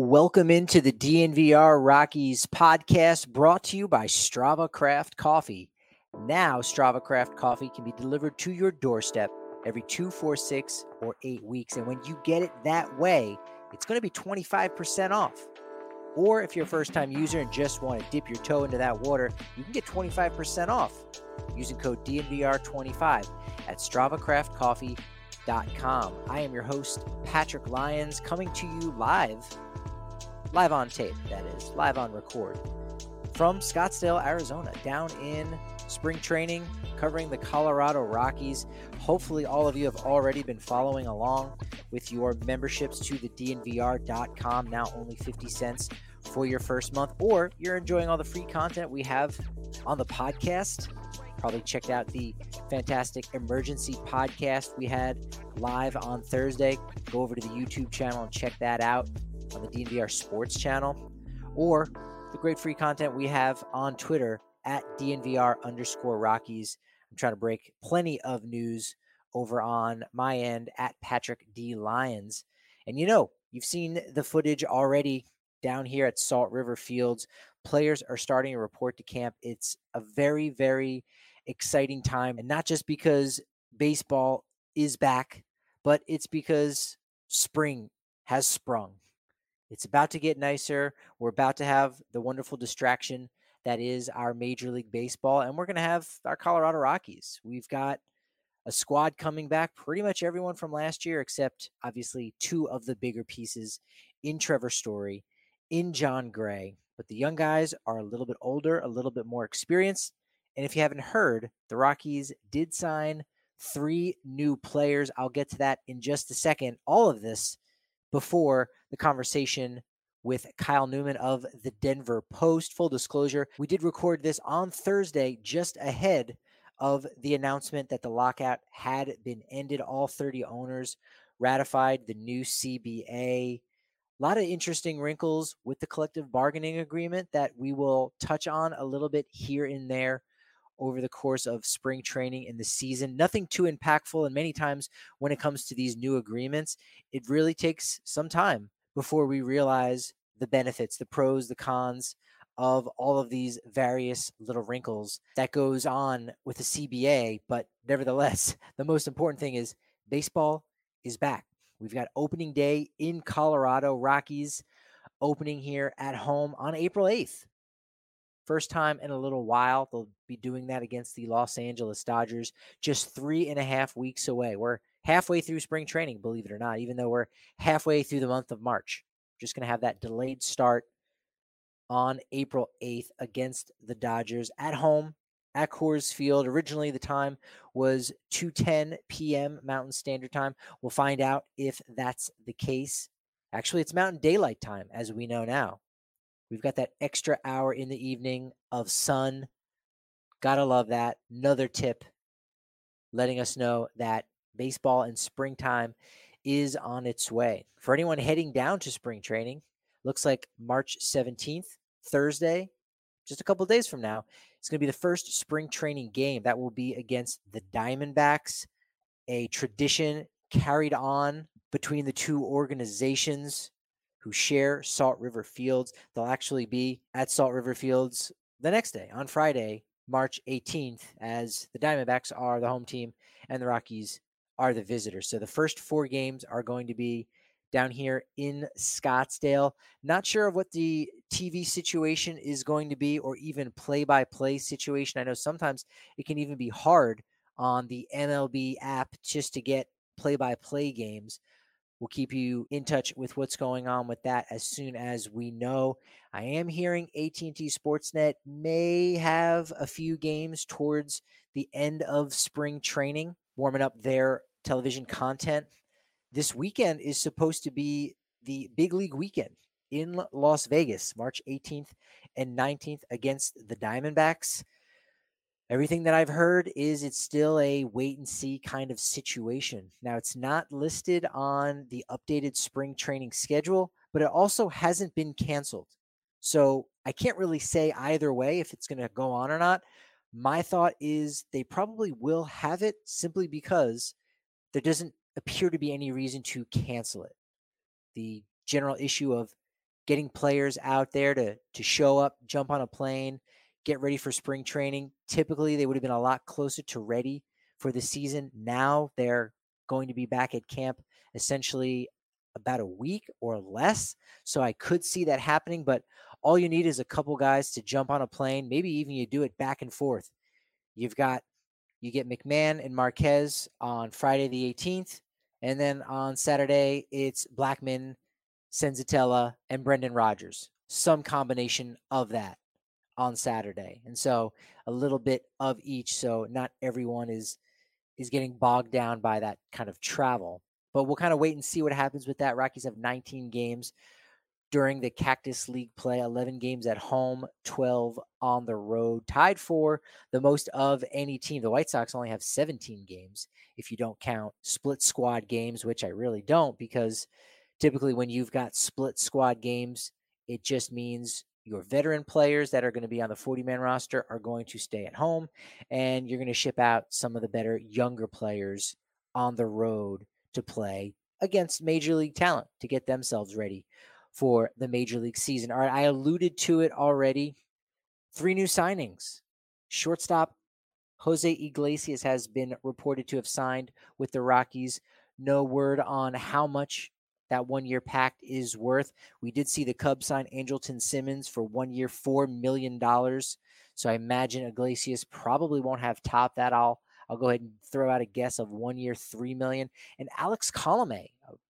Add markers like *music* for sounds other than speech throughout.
Welcome into the DNVR Rockies podcast brought to you by Strava Craft Coffee. Now, Strava Craft Coffee can be delivered to your doorstep every two, four, six, or eight weeks. And when you get it that way, it's going to be 25% off. Or if you're a first time user and just want to dip your toe into that water, you can get 25% off using code DNVR25 at StravaCraftCoffee.com. I am your host, Patrick Lyons, coming to you live live on tape, that is, live on record from Scottsdale, Arizona, down in spring training, covering the Colorado Rockies. Hopefully, all of you have already been following along with your memberships to the DNVR.com, now only 50 cents for your first month, or you're enjoying all the free content we have on the podcast. Probably checked out the fantastic emergency podcast we had live on Thursday. Go over to the YouTube channel and check that out on the DNVR Sports channel, or the great free content we have on Twitter at DNVR underscore Rockies. I'm trying to break plenty of news over on my end at Patrick D. Lyons. And you know, you've seen the footage already down here at Salt River Fields. Players are starting to report to camp. It's a very, very exciting time. And not just because baseball is back, but it's because spring has sprung. It's about to get nicer. We're about to have the wonderful distraction that is our Major League Baseball, and we're going to have our Colorado Rockies. We've got a squad coming back, pretty much everyone from last year, except obviously two of the bigger pieces in Trevor Story, in Jon Gray. But the young guys are a little bit older, a little bit more experienced. And if you haven't heard, the Rockies did sign three new players. I'll get to that in just a second. All of this before the conversation with Kyle Newman of the Denver Post. Full disclosure, we did record this on Thursday, just ahead of the announcement that the lockout had been ended. All 30 owners ratified the new CBA. A lot of interesting wrinkles with the collective bargaining agreement that we will touch on a little bit here and there over the course of spring training in the season. Nothing too impactful. And many times when it comes to these new agreements, it really takes some time before we realize the benefits, the pros, the cons of all of these various little wrinkles that goes on with the CBA. But nevertheless, *laughs* the most important thing is baseball is back. We've got opening day in Colorado, Rockies opening here at home on April 8th. First time in a little while. They'll be doing that against the Los Angeles Dodgers just three and a half weeks away. We're halfway through spring training, believe it or not, even though we're halfway through the month of March. Just going to have that delayed start on April 8th against the Dodgers at home at Coors Field. Originally, the time was 2:10 p.m. Mountain Standard Time. We'll find out if that's the case. Actually, it's Mountain Daylight Time, as we know now. We've got that extra hour in the evening of sun. Gotta love that. Another tip letting us know that baseball in springtime is on its way. For anyone heading down to spring training, looks like March 17th, Thursday, just a couple days from now, it's going to be the first spring training game. That will be against the Diamondbacks, a tradition carried on between the two organizations who share Salt River Fields. They'll actually be at Salt River Fields the next day on Friday, March 18th, as the Diamondbacks are the home team and the Rockies are the visitors. So the first four games are going to be down here in Scottsdale. Not sure of what the TV situation is going to be or even play by play situation. I know sometimes it can even be hard on the MLB app just to get play by play games. We'll keep you in touch with what's going on with that as soon as we know. I am hearing AT&T Sportsnet may have a few games towards the end of spring training, warming up their television content. This weekend is supposed to be the big league weekend in Las Vegas, March 18th and 19th against the Diamondbacks. Everything that I've heard is it's still a wait and see kind of situation. Now, it's not listed on the updated spring training schedule, but it also hasn't been canceled. So I can't really say either way if it's going to go on or not. My thought is they probably will have it simply because there doesn't appear to be any reason to cancel it. The general issue of getting players out there to to show up, jump on a plane, get ready for spring training. Typically, they would have been a lot closer to ready for the season. Now they're going to be back at camp essentially about a week or less. So I could see that happening, but all you need is a couple guys to jump on a plane. Maybe even you do it back and forth. You've got you get McMahon and Marquez on Friday the 18th, and then on Saturday it's Blackmon, Senzatela, and Brendan Rodgers. Some combination of that on Saturday. And so a little bit of each. So not everyone is is getting bogged down by that kind of travel. But we'll kind of wait and see what happens with that. Rockies have 19 games during the Cactus League play, 11 games at home, 12 on the road, tied for the most of any team. The White Sox only have 17 games if you don't count split squad games, which I really don't because typically when you've got split squad games, it just means your veteran players that are going to be on the 40 man roster are going to stay at home, and you're going to ship out some of the better younger players on the road to play against major league talent to get themselves ready for the major league season. All right, I alluded to it already. Three new signings. Shortstop Jose Iglesias has been reported to have signed with the Rockies. No word on how much that one year pact is worth. We did see the Cubs sign Andrelton Simmons for one year, $4 million. So I imagine Iglesias probably won't have top that. I'll I'll go ahead and throw out a guess of one year, three million. And Alex Colome,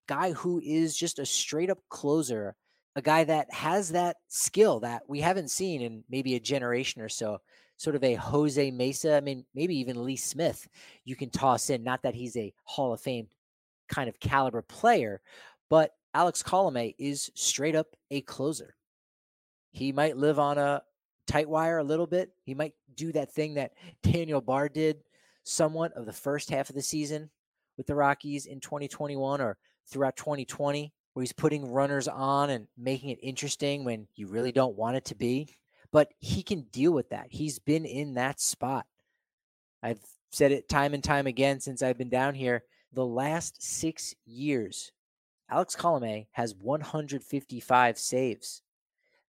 guy who is just a straight up closer, a guy that has that skill that we haven't seen in maybe a generation or so. Sort of a Jose Mesa. I mean, maybe even Lee Smith you can toss in. Not that he's a Hall of Fame kind of caliber player, but Alex Colome is straight up a closer. He might live on a tight wire a little bit. He might do that thing that Daniel Bard did somewhat of the first half of the season with the Rockies in 2021 or throughout 2020, where he's putting runners on and making it interesting when you really don't want it to be. But he can deal with that. He's been in that spot. I've said it time and time again since I've been down here. The last six years, Alex Colome has 155 saves.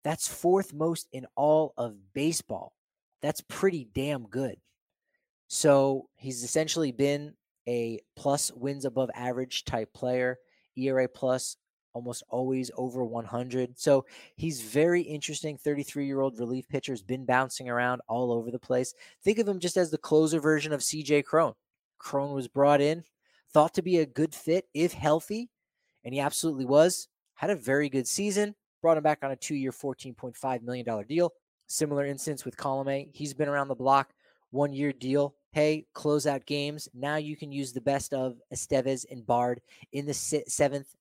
That's fourth most in all of baseball. That's pretty damn good. So he's essentially been a plus wins above average type player, ERA plus almost always over 100. So he's very interesting. 33 year old relief pitcher has been bouncing around all over the place. Think of him just as the closer version of CJ Cron. Cron was brought in, thought to be a good fit if healthy, and he absolutely was. Had a very good season. Brought him back on a two-year, $14.5 million deal. Similar instance with Colome. He's been around the block. One-year deal. Hey, close out games. Now you can use the best of Estevez and Bard in the seventh,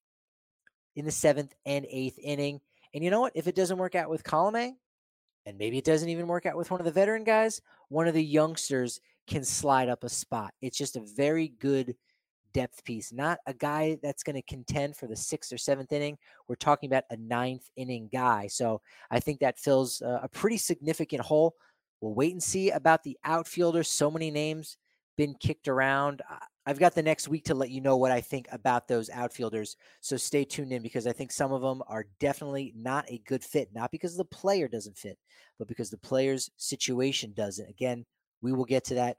in the seventh and eighth inning. And you know what? If it doesn't work out with Colome, and maybe it doesn't even work out with one of the veteran guys, one of the youngsters can slide up a spot. It's just a very good depth piece, not a guy that's going to contend for the sixth or seventh inning. We're talking about a ninth inning guy. So I think that fills a pretty significant hole. We'll wait and see about the outfielders. So many names been kicked around. I've got the next week to let you know what I think about those outfielders. So stay tuned in because I think some of them are definitely not a good fit, not because the player doesn't fit, but because the player's situation doesn't. Again, we will get to that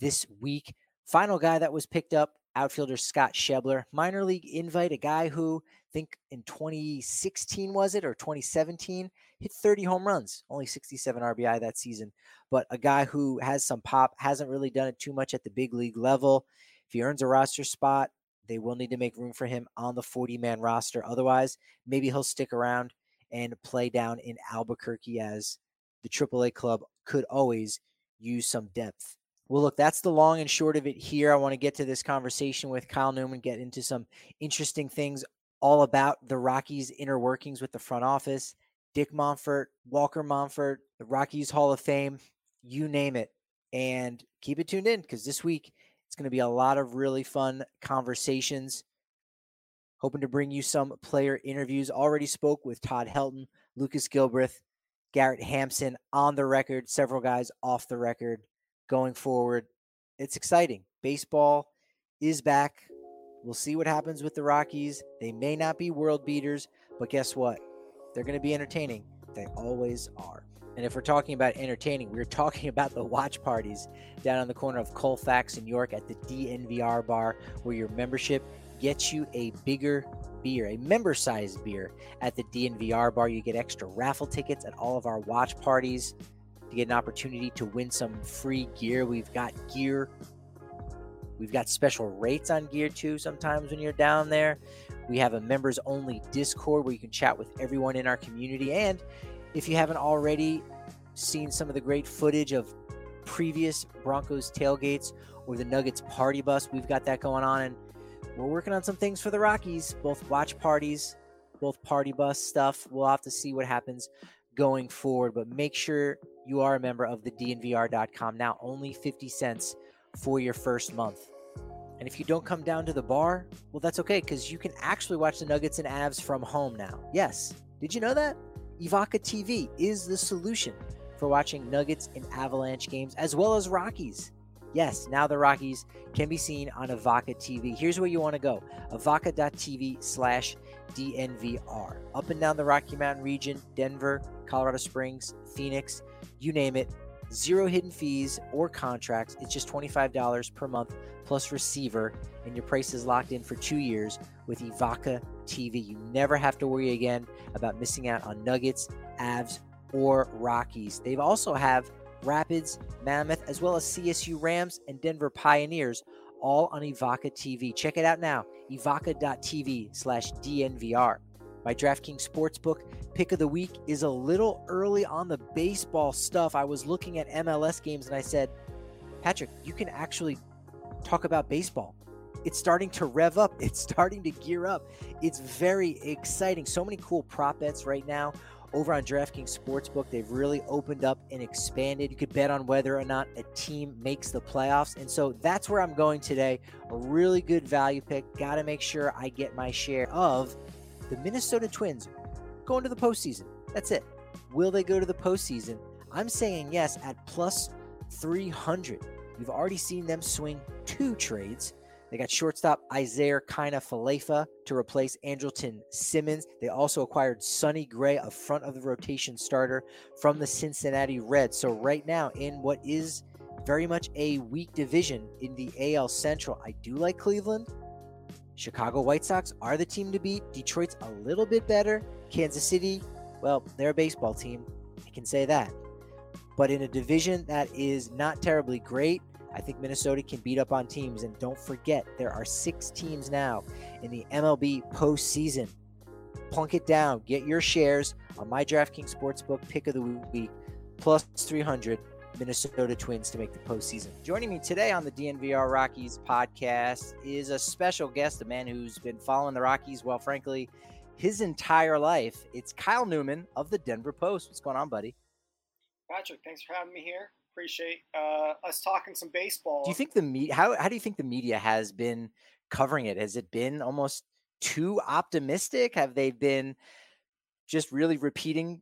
this week. Final guy that was picked up outfielder Scott Schebler, minor league invite, a guy who I think in 2016 was it or 2017, hit 30 home runs, only 67 RBI that season. But a guy who has some pop, hasn't really done it too much at the big league level. If he earns a roster spot, they will need to make room for him on the 40 man roster. Otherwise, maybe he'll stick around and play down in Albuquerque as the AAA club could always use some depth. Well, look, that's the long and short of it here. I want to get to this conversation with Kyle Newman, get into some interesting things all about the Rockies' inner workings with the front office. Dick Monfort, Walker Monfort, the Rockies Hall of Fame, you name it. And keep it tuned in because this week it's going to be a lot of really fun conversations. Hoping to bring you some player interviews. Already spoke with Todd Helton, Lucas Gilbreath, Garrett Hampson on the record, several guys off the record going forward. It's exciting. Baseball is back. We'll see what happens with the Rockies. They may not be world beaters, but guess what? They're going to be entertaining. They always are. And if we're talking about entertaining, we're *laughs* talking about the watch parties down on the corner of Colfax and York at the DNVR bar, where your membership gets you a bigger beer, a member sized beer at the DNVR bar. You get extra raffle tickets at all of our watch parties to get an opportunity to win some free gear. We've got gear. We've got special rates on gear too sometimes when you're down there. We have a members only Discord where you can chat with everyone in our community. And if you haven't already seen some of the great footage of previous Broncos tailgates or the Nuggets party bus, we've got that going on. And we're working on some things for the Rockies, both watch parties, both party bus stuff. We'll have to see what happens going forward, but make sure you are a member of the DNVR.com. Now, only 50 cents for your first month. And if you don't come down to the bar, well, that's okay because you can actually watch the Nuggets and Avs from home now. Yes. Did you know that? Evoca TV is the solution for watching Nuggets and Avalanche games as well as Rockies. Yes, now the Rockies can be seen on Evoca TV. Here's where you want to go evoca.tv slash DNVR. Up and down the Rocky Mountain region, Denver, Colorado Springs, Phoenix, you name it. Zero hidden fees or contracts. It's just $25 per month plus receiver, and your price is locked in for two years with Evoca TV. You never have to worry again about missing out on Nuggets, Avs, or Rockies. They also have Rapids, Mammoth, as well as CSU Rams and Denver Pioneers, all on Evoca TV. Check it out now, evoca.tv slash DNVR. My DraftKings Sportsbook pick of the week is a little early on the baseball stuff. I was looking at MLS games and I said, Patrick, you can actually talk about baseball. It's starting to rev up. *laughs* It's starting to gear up. It's very exciting. So many cool prop bets right now over on DraftKings Sportsbook. They've really opened up and expanded. You could bet on whether or not a team makes the playoffs. And so that's where I'm going today. A really good value pick. Got to make sure I get my share of the Minnesota Twins going to the postseason. That's it. Will they go to the postseason? I'm saying yes at plus 300. You've already seen them swing two trades. They got shortstop Isiah Kiner-Falefa to replace Andrelton Simmons. They also acquired Sonny Gray, a front of the rotation starter from the Cincinnati Reds. So, right now, in what is very much a weak division in the AL Central, I do like Cleveland. Chicago White Sox are the team to beat. Detroit's a little bit better. Kansas City, well, they're a baseball team. I can say that. But in a division that is not terribly great, I think Minnesota can beat up on teams. And don't forget, there are six teams now in the MLB postseason. Plunk it down. Get your shares on my DraftKings Sportsbook pick of the week, plus 300 Minnesota Twins to make the postseason. Joining me today on the DNVR Rockies podcast is a special guest, a man who's been following the Rockies, well, frankly, his entire life. It's Kyle Newman of the Denver Post. What's going on, buddy? Patrick, thanks for having me here appreciate uh, us talking some baseball. Do you think the media? How how do you think the media has been covering it? Has it been almost too optimistic? Have they been just really repeating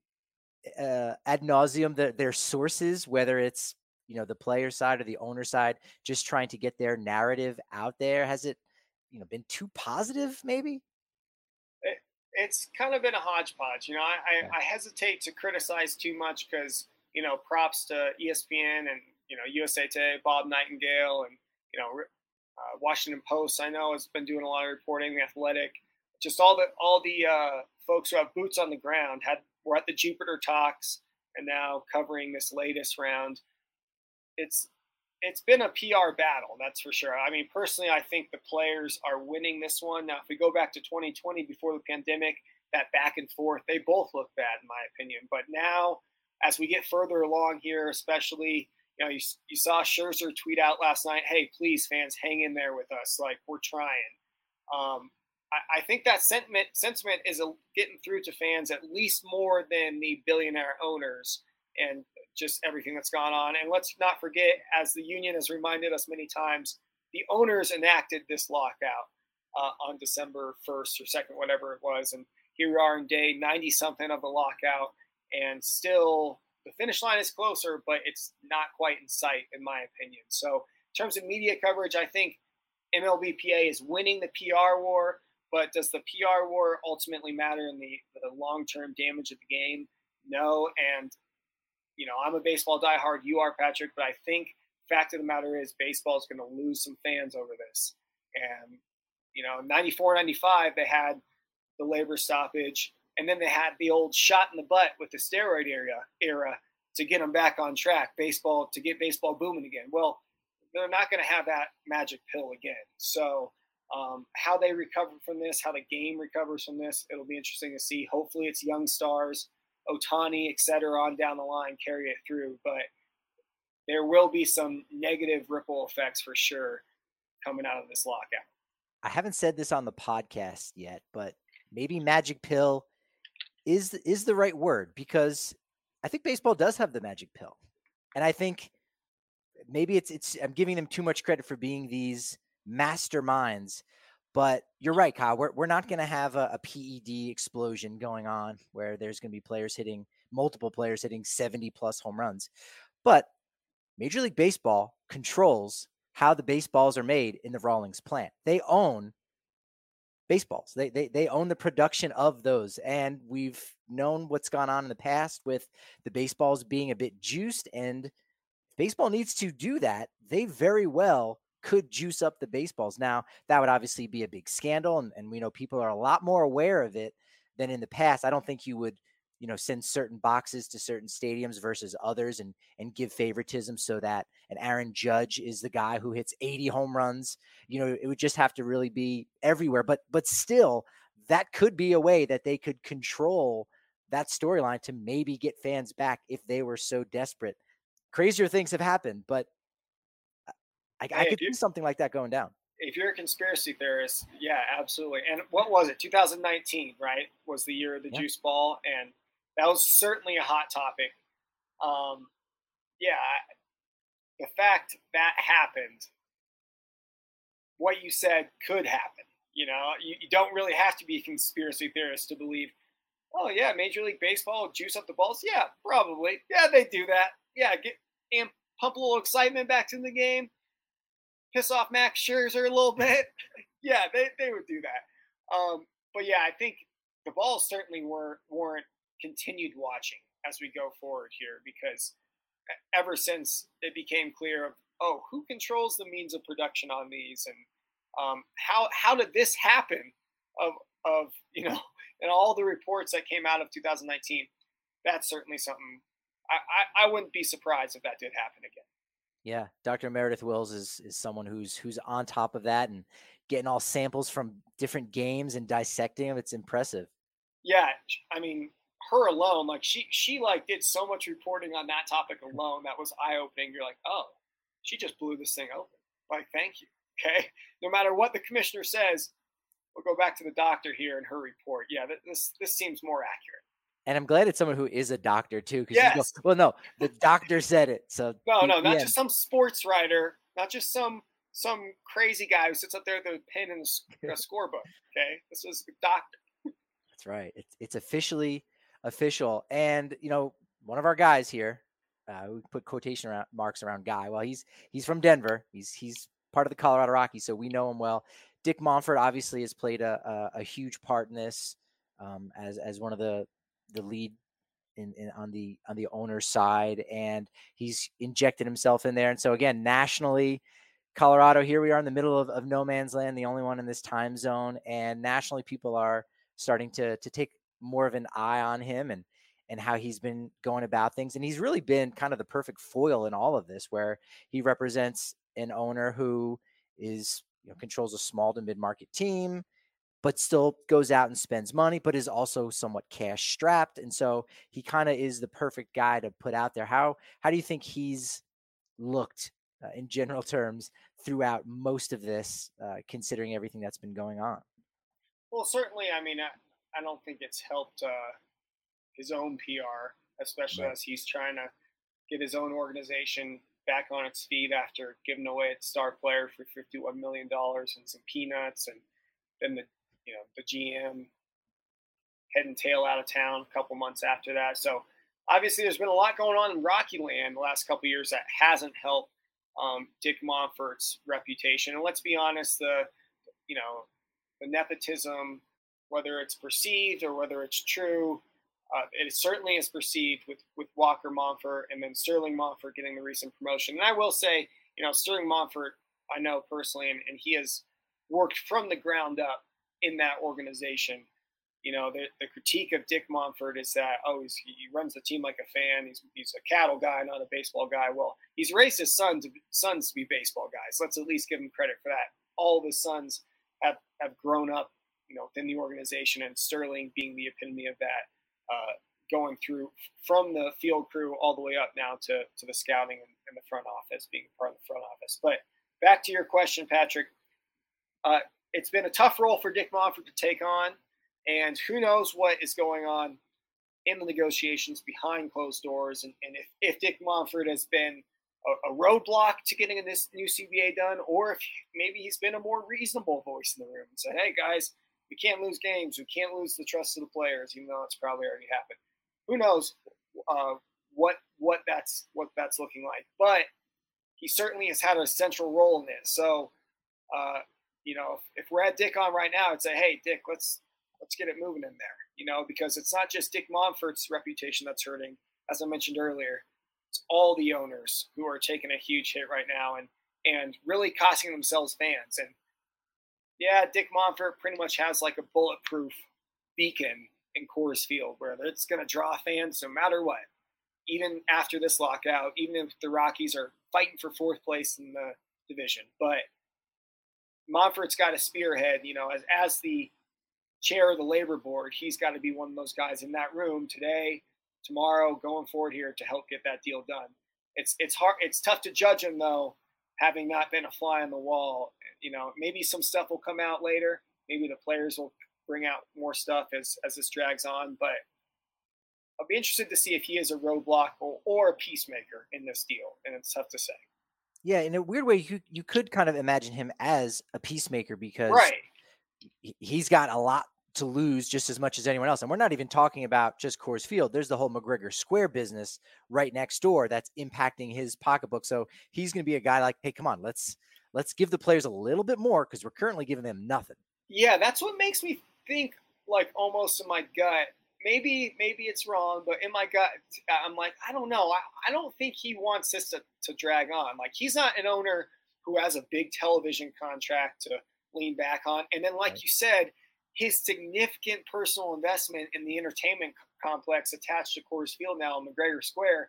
uh, ad nauseum the, their sources, whether it's you know the player side or the owner side, just trying to get their narrative out there? Has it you know been too positive? Maybe. It, it's kind of been a hodgepodge. You know, I, I, I hesitate to criticize too much because you know, props to ESPN and you know USA Today, Bob Nightingale, and you know uh, Washington Post. I know has been doing a lot of reporting. The Athletic, just all the all the uh, folks who have boots on the ground had were at the Jupiter talks and now covering this latest round. It's it's been a PR battle, that's for sure. I mean, personally, I think the players are winning this one. Now, if we go back to 2020 before the pandemic, that back and forth, they both look bad in my opinion. But now, as we get further along here, especially, you know, you, you saw Scherzer tweet out last night, "Hey, please, fans, hang in there with us. Like we're trying." Um, I, I, think that sentiment sentiment is a, getting through to fans at least more than the billionaire owners and just everything that's gone on. And let's not forget, as the union has reminded us many times, the owners enacted this lockout uh, on December 1st or 2nd, whatever it was. And here we are in day 90 something of the lockout, and still the finish line is closer, but it's not quite in sight, in my opinion. So, in terms of media coverage, I think MLBPA is winning the PR war, but does the PR war ultimately matter in the, the long term damage of the game? No. And, you know, I'm a baseball diehard. You are, Patrick, but I think fact of the matter is baseball is going to lose some fans over this. And, you know, 94, 95, they had the labor stoppage, and then they had the old shot in the butt with the steroid era era to get them back on track, baseball to get baseball booming again. Well, they're not going to have that magic pill again. So, um, how they recover from this, how the game recovers from this, it'll be interesting to see. Hopefully, it's young stars, Ohtani, et cetera, on down the line carry it through. But there will be some negative ripple effects for sure coming out of this lockout. I haven't said this on the podcast yet, but maybe magic pill is is the right word because I think baseball does have the magic pill. And I think maybe it's it's I'm giving them too much credit for being these masterminds. But you're right, Kyle. We're, we're not going to have a, a PED explosion going on where there's going to be players hitting multiple players hitting 70 plus home runs. But Major League Baseball controls how the baseballs are made in the Rawlings plant. They own baseballs. They, they they own the production of those, and we've known what's gone on in the past with the baseballs being a bit juiced. And baseball needs to do that. They very well could juice up the baseballs. Now that would obviously be a big scandal, and, and we know people are a lot more aware of it than in the past. I don't think you would you know send certain boxes to certain stadiums versus others and and give favoritism so that an Aaron Judge is the guy who hits 80 home runs you know it would just have to really be everywhere but but still that could be a way that they could control that storyline to maybe get fans back if they were so desperate crazier things have happened but I, hey, I could see something like that going down if you're a conspiracy theorist, yeah, absolutely. And what was it? 2019, right? Was the year of the yeah. juice ball, and that was certainly a hot topic. Um, yeah, the fact that happened, what you said could happen. You know, you, you, don't really have to be a conspiracy theorist to believe, oh, yeah, Major League Baseball juice up the balls. Yeah, probably. Yeah, they do that. Yeah, get and pump a little excitement back in the game, piss off Max Scherzer a little bit. *laughs* yeah, they, they would do that. Um, but yeah, I think the balls certainly weren't weren't continued watching as we go forward here because ever since it became clear of oh who controls the means of production on these and um, how how did this happen of of *laughs* you know and all the reports that came out of 2019 that's certainly something I, I, I wouldn't be surprised if that did happen again. Yeah dr meredith wills is is someone who's who's on top of that and getting all samples from different games and dissecting them it's impressive. Yeah i mean her alone, like she she like did so much reporting on that topic alone that was eye opening. You're like, oh, she just blew this thing open. Like, thank you. Okay, *laughs* no matter what the commissioner says, we'll go back to the doctor here and her report. Yeah, this this seems more accurate. And I'm glad it's someone who is a doctor too. Because yes. well, no, the doctor said it. So *laughs* no, no, not just some sports writer, not just some some crazy guy who sits up there with a pen in a, a *laughs* scorebook. Okay, this is a doctor. That's right. It's it's officially official. And you know, one of our guys here, uh, we put quotation marks around guy. Well, he's he's from Denver. He's he's part of the Colorado Rockies, so we know him well. Dick Monfort obviously has played a, a, a huge part in this um, as as one of the the lead in, in, on the on the owner's side, and he's injected himself in there. And so again, nationally, Colorado, here we are in the middle of, of no man's land, the only one in this time zone. And nationally, people are starting to to take more of an eye on him and and how he's been going about things. And he's really been kind of the perfect foil in all of this, where he represents an owner who is you know controls a small to mid market team, but still goes out and spends money, but is also somewhat cash strapped. And so he kind of is the perfect guy to put out there. How how do you think he's looked uh, in general *laughs* terms throughout most of this, uh, considering everything that's been going on. Well, certainly. I mean, I, I don't think it's helped uh, his own PR, especially right. as he's trying to get his own organization back on its feet after giving away its star player for fifty-one million dollars and some peanuts, and then the you know the GM head and tail out of town a couple months after that. So obviously, there's been a lot going on in Rocky Land the last couple years that hasn't helped um, Dick Monfort's reputation. And let's be honest, the you know the nepotism, whether it's perceived or whether it's true, uh, it certainly is perceived with with Walker Monfort and then Sterling Monfort getting the recent promotion. And I will say, you know, Sterling Monfort, I know personally, and, and he has worked from the ground up in that organization you know, the, the critique of Dick Monfort is that, oh, he runs the team like a fan. He's, he's a cattle guy, not a baseball guy. Well, he's raised his son to, sons to be baseball guys. Let's at least give him credit for that. All of his sons have, have grown up, you know, within the organization, and Sterling being the epitome of that, uh, going through from the field crew all the way up now to, to the scouting and, and the front office, being part of the front office. But back to your question, Patrick. Uh, it's been a tough role for Dick Monfort to take on. And who knows what is going on in the negotiations behind closed doors. And, and if, if Dick Monfort has been a, a, roadblock to getting this new CBA done, or if maybe he's been a more reasonable voice in the room and said, hey, guys, we can't lose games. We can't lose the trust of the players, even though it's probably already happened. Who knows uh, what what that's what that's looking like? But he certainly has had a central role in this. So, uh, you know, if, if we're at Dick on right now, I'd say, hey, Dick, let's let's get it moving in there, you know, because it's not just Dick Monfort's reputation that's hurting. As I mentioned earlier, it's all the owners who are taking a huge hit right now and and really costing themselves fans. And yeah, Dick Monfort pretty much has like a bulletproof beacon in Coors Field where it's going to draw fans no matter what. Even after this lockout, even if the Rockies are fighting for fourth place in the division, but Monfort's got a spearhead, you know, as as the chair of the labor board, he's got to be one of those guys in that room today, tomorrow, going forward here to help get that deal done. It's it's hard. It's tough to judge him though, having not been a fly on the wall. You know, maybe some stuff will come out later. Maybe the players will bring out more stuff as as this drags on. But I'll be interested to see if he is a roadblock or, or a peacemaker in this deal, and it's tough to say. Yeah, in a weird way, you you could kind of imagine him as a peacemaker because right he's got a lot to lose just as much as anyone else. And we're not even talking about just Coors Field. There's the whole McGregor Square business right next door that's impacting his pocketbook. So he's going to be a guy like, hey, come on, let's let's give the players a little bit more because we're currently giving them nothing. Yeah, that's what makes me think like almost in my gut. Maybe maybe it's wrong, but in my gut, uh, I'm like, I don't know. I, I don't think he wants this to, to drag on. Like he's not an owner who has a big television contract to lean back on. And then, like right. you said, his significant personal investment in the entertainment complex attached to Coors Field now in McGregor Square,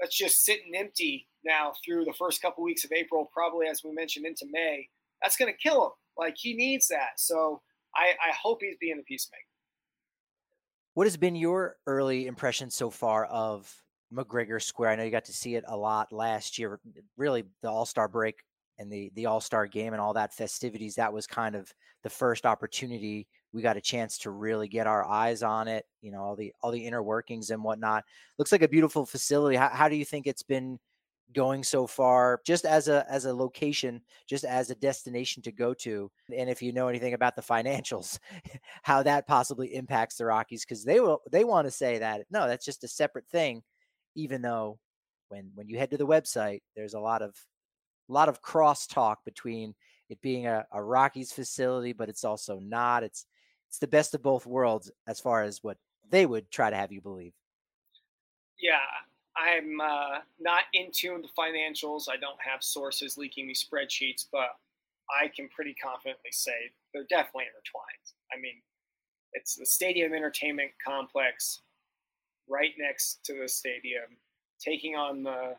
that's just sitting empty now through the first couple weeks of April, probably as we mentioned into May. That's going to kill him. Like he needs that. So I, I hope he's being a peacemaker. What has been your early impression so far of McGregor Square? I know you got to see it a lot last year. Really, the All Star break and the the All Star game and all that festivities, that was kind of the first opportunity we got a chance to really get our eyes on it. You know, all the all the inner workings and whatnot. Looks like a beautiful facility. How, how do you think it's been going so far, just as a as a location, just as a destination to go to? And if you know anything about the financials, *laughs* how that possibly impacts the Rockies, because they will they want to say that no, that's just a separate thing, even though when when you head to the website, there's a lot of a lot of crosstalk between it being a, a Rockies facility, but it's also not. It's it's the best of both worlds as far as what they would try to have you believe. Yeah, I'm uh, not in tune to financials. I don't have sources leaking me spreadsheets, but I can pretty confidently say they're definitely intertwined. I mean, it's the stadium entertainment complex right next to the stadium, taking on the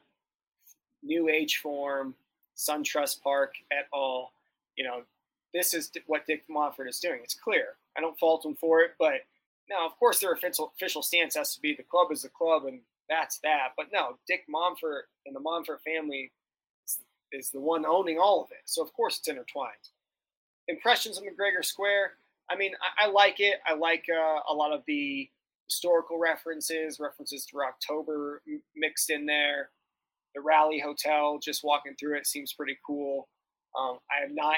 new age form, SunTrust Park et al. You know, this is what Dick Monfort is doing. It's clear. I don't fault him for it, but now, of course, their official stance has to be the club is the club, and that's that. But no, Dick Monfort and the Monfort family is, is the one owning all of it. So of course, it's intertwined. Impressions of McGregor Square. I mean, I, I like it. I like uh, a lot of the historical references, references to October mixed in there. The Rally Hotel, just walking through it, seems pretty cool. Um, I have not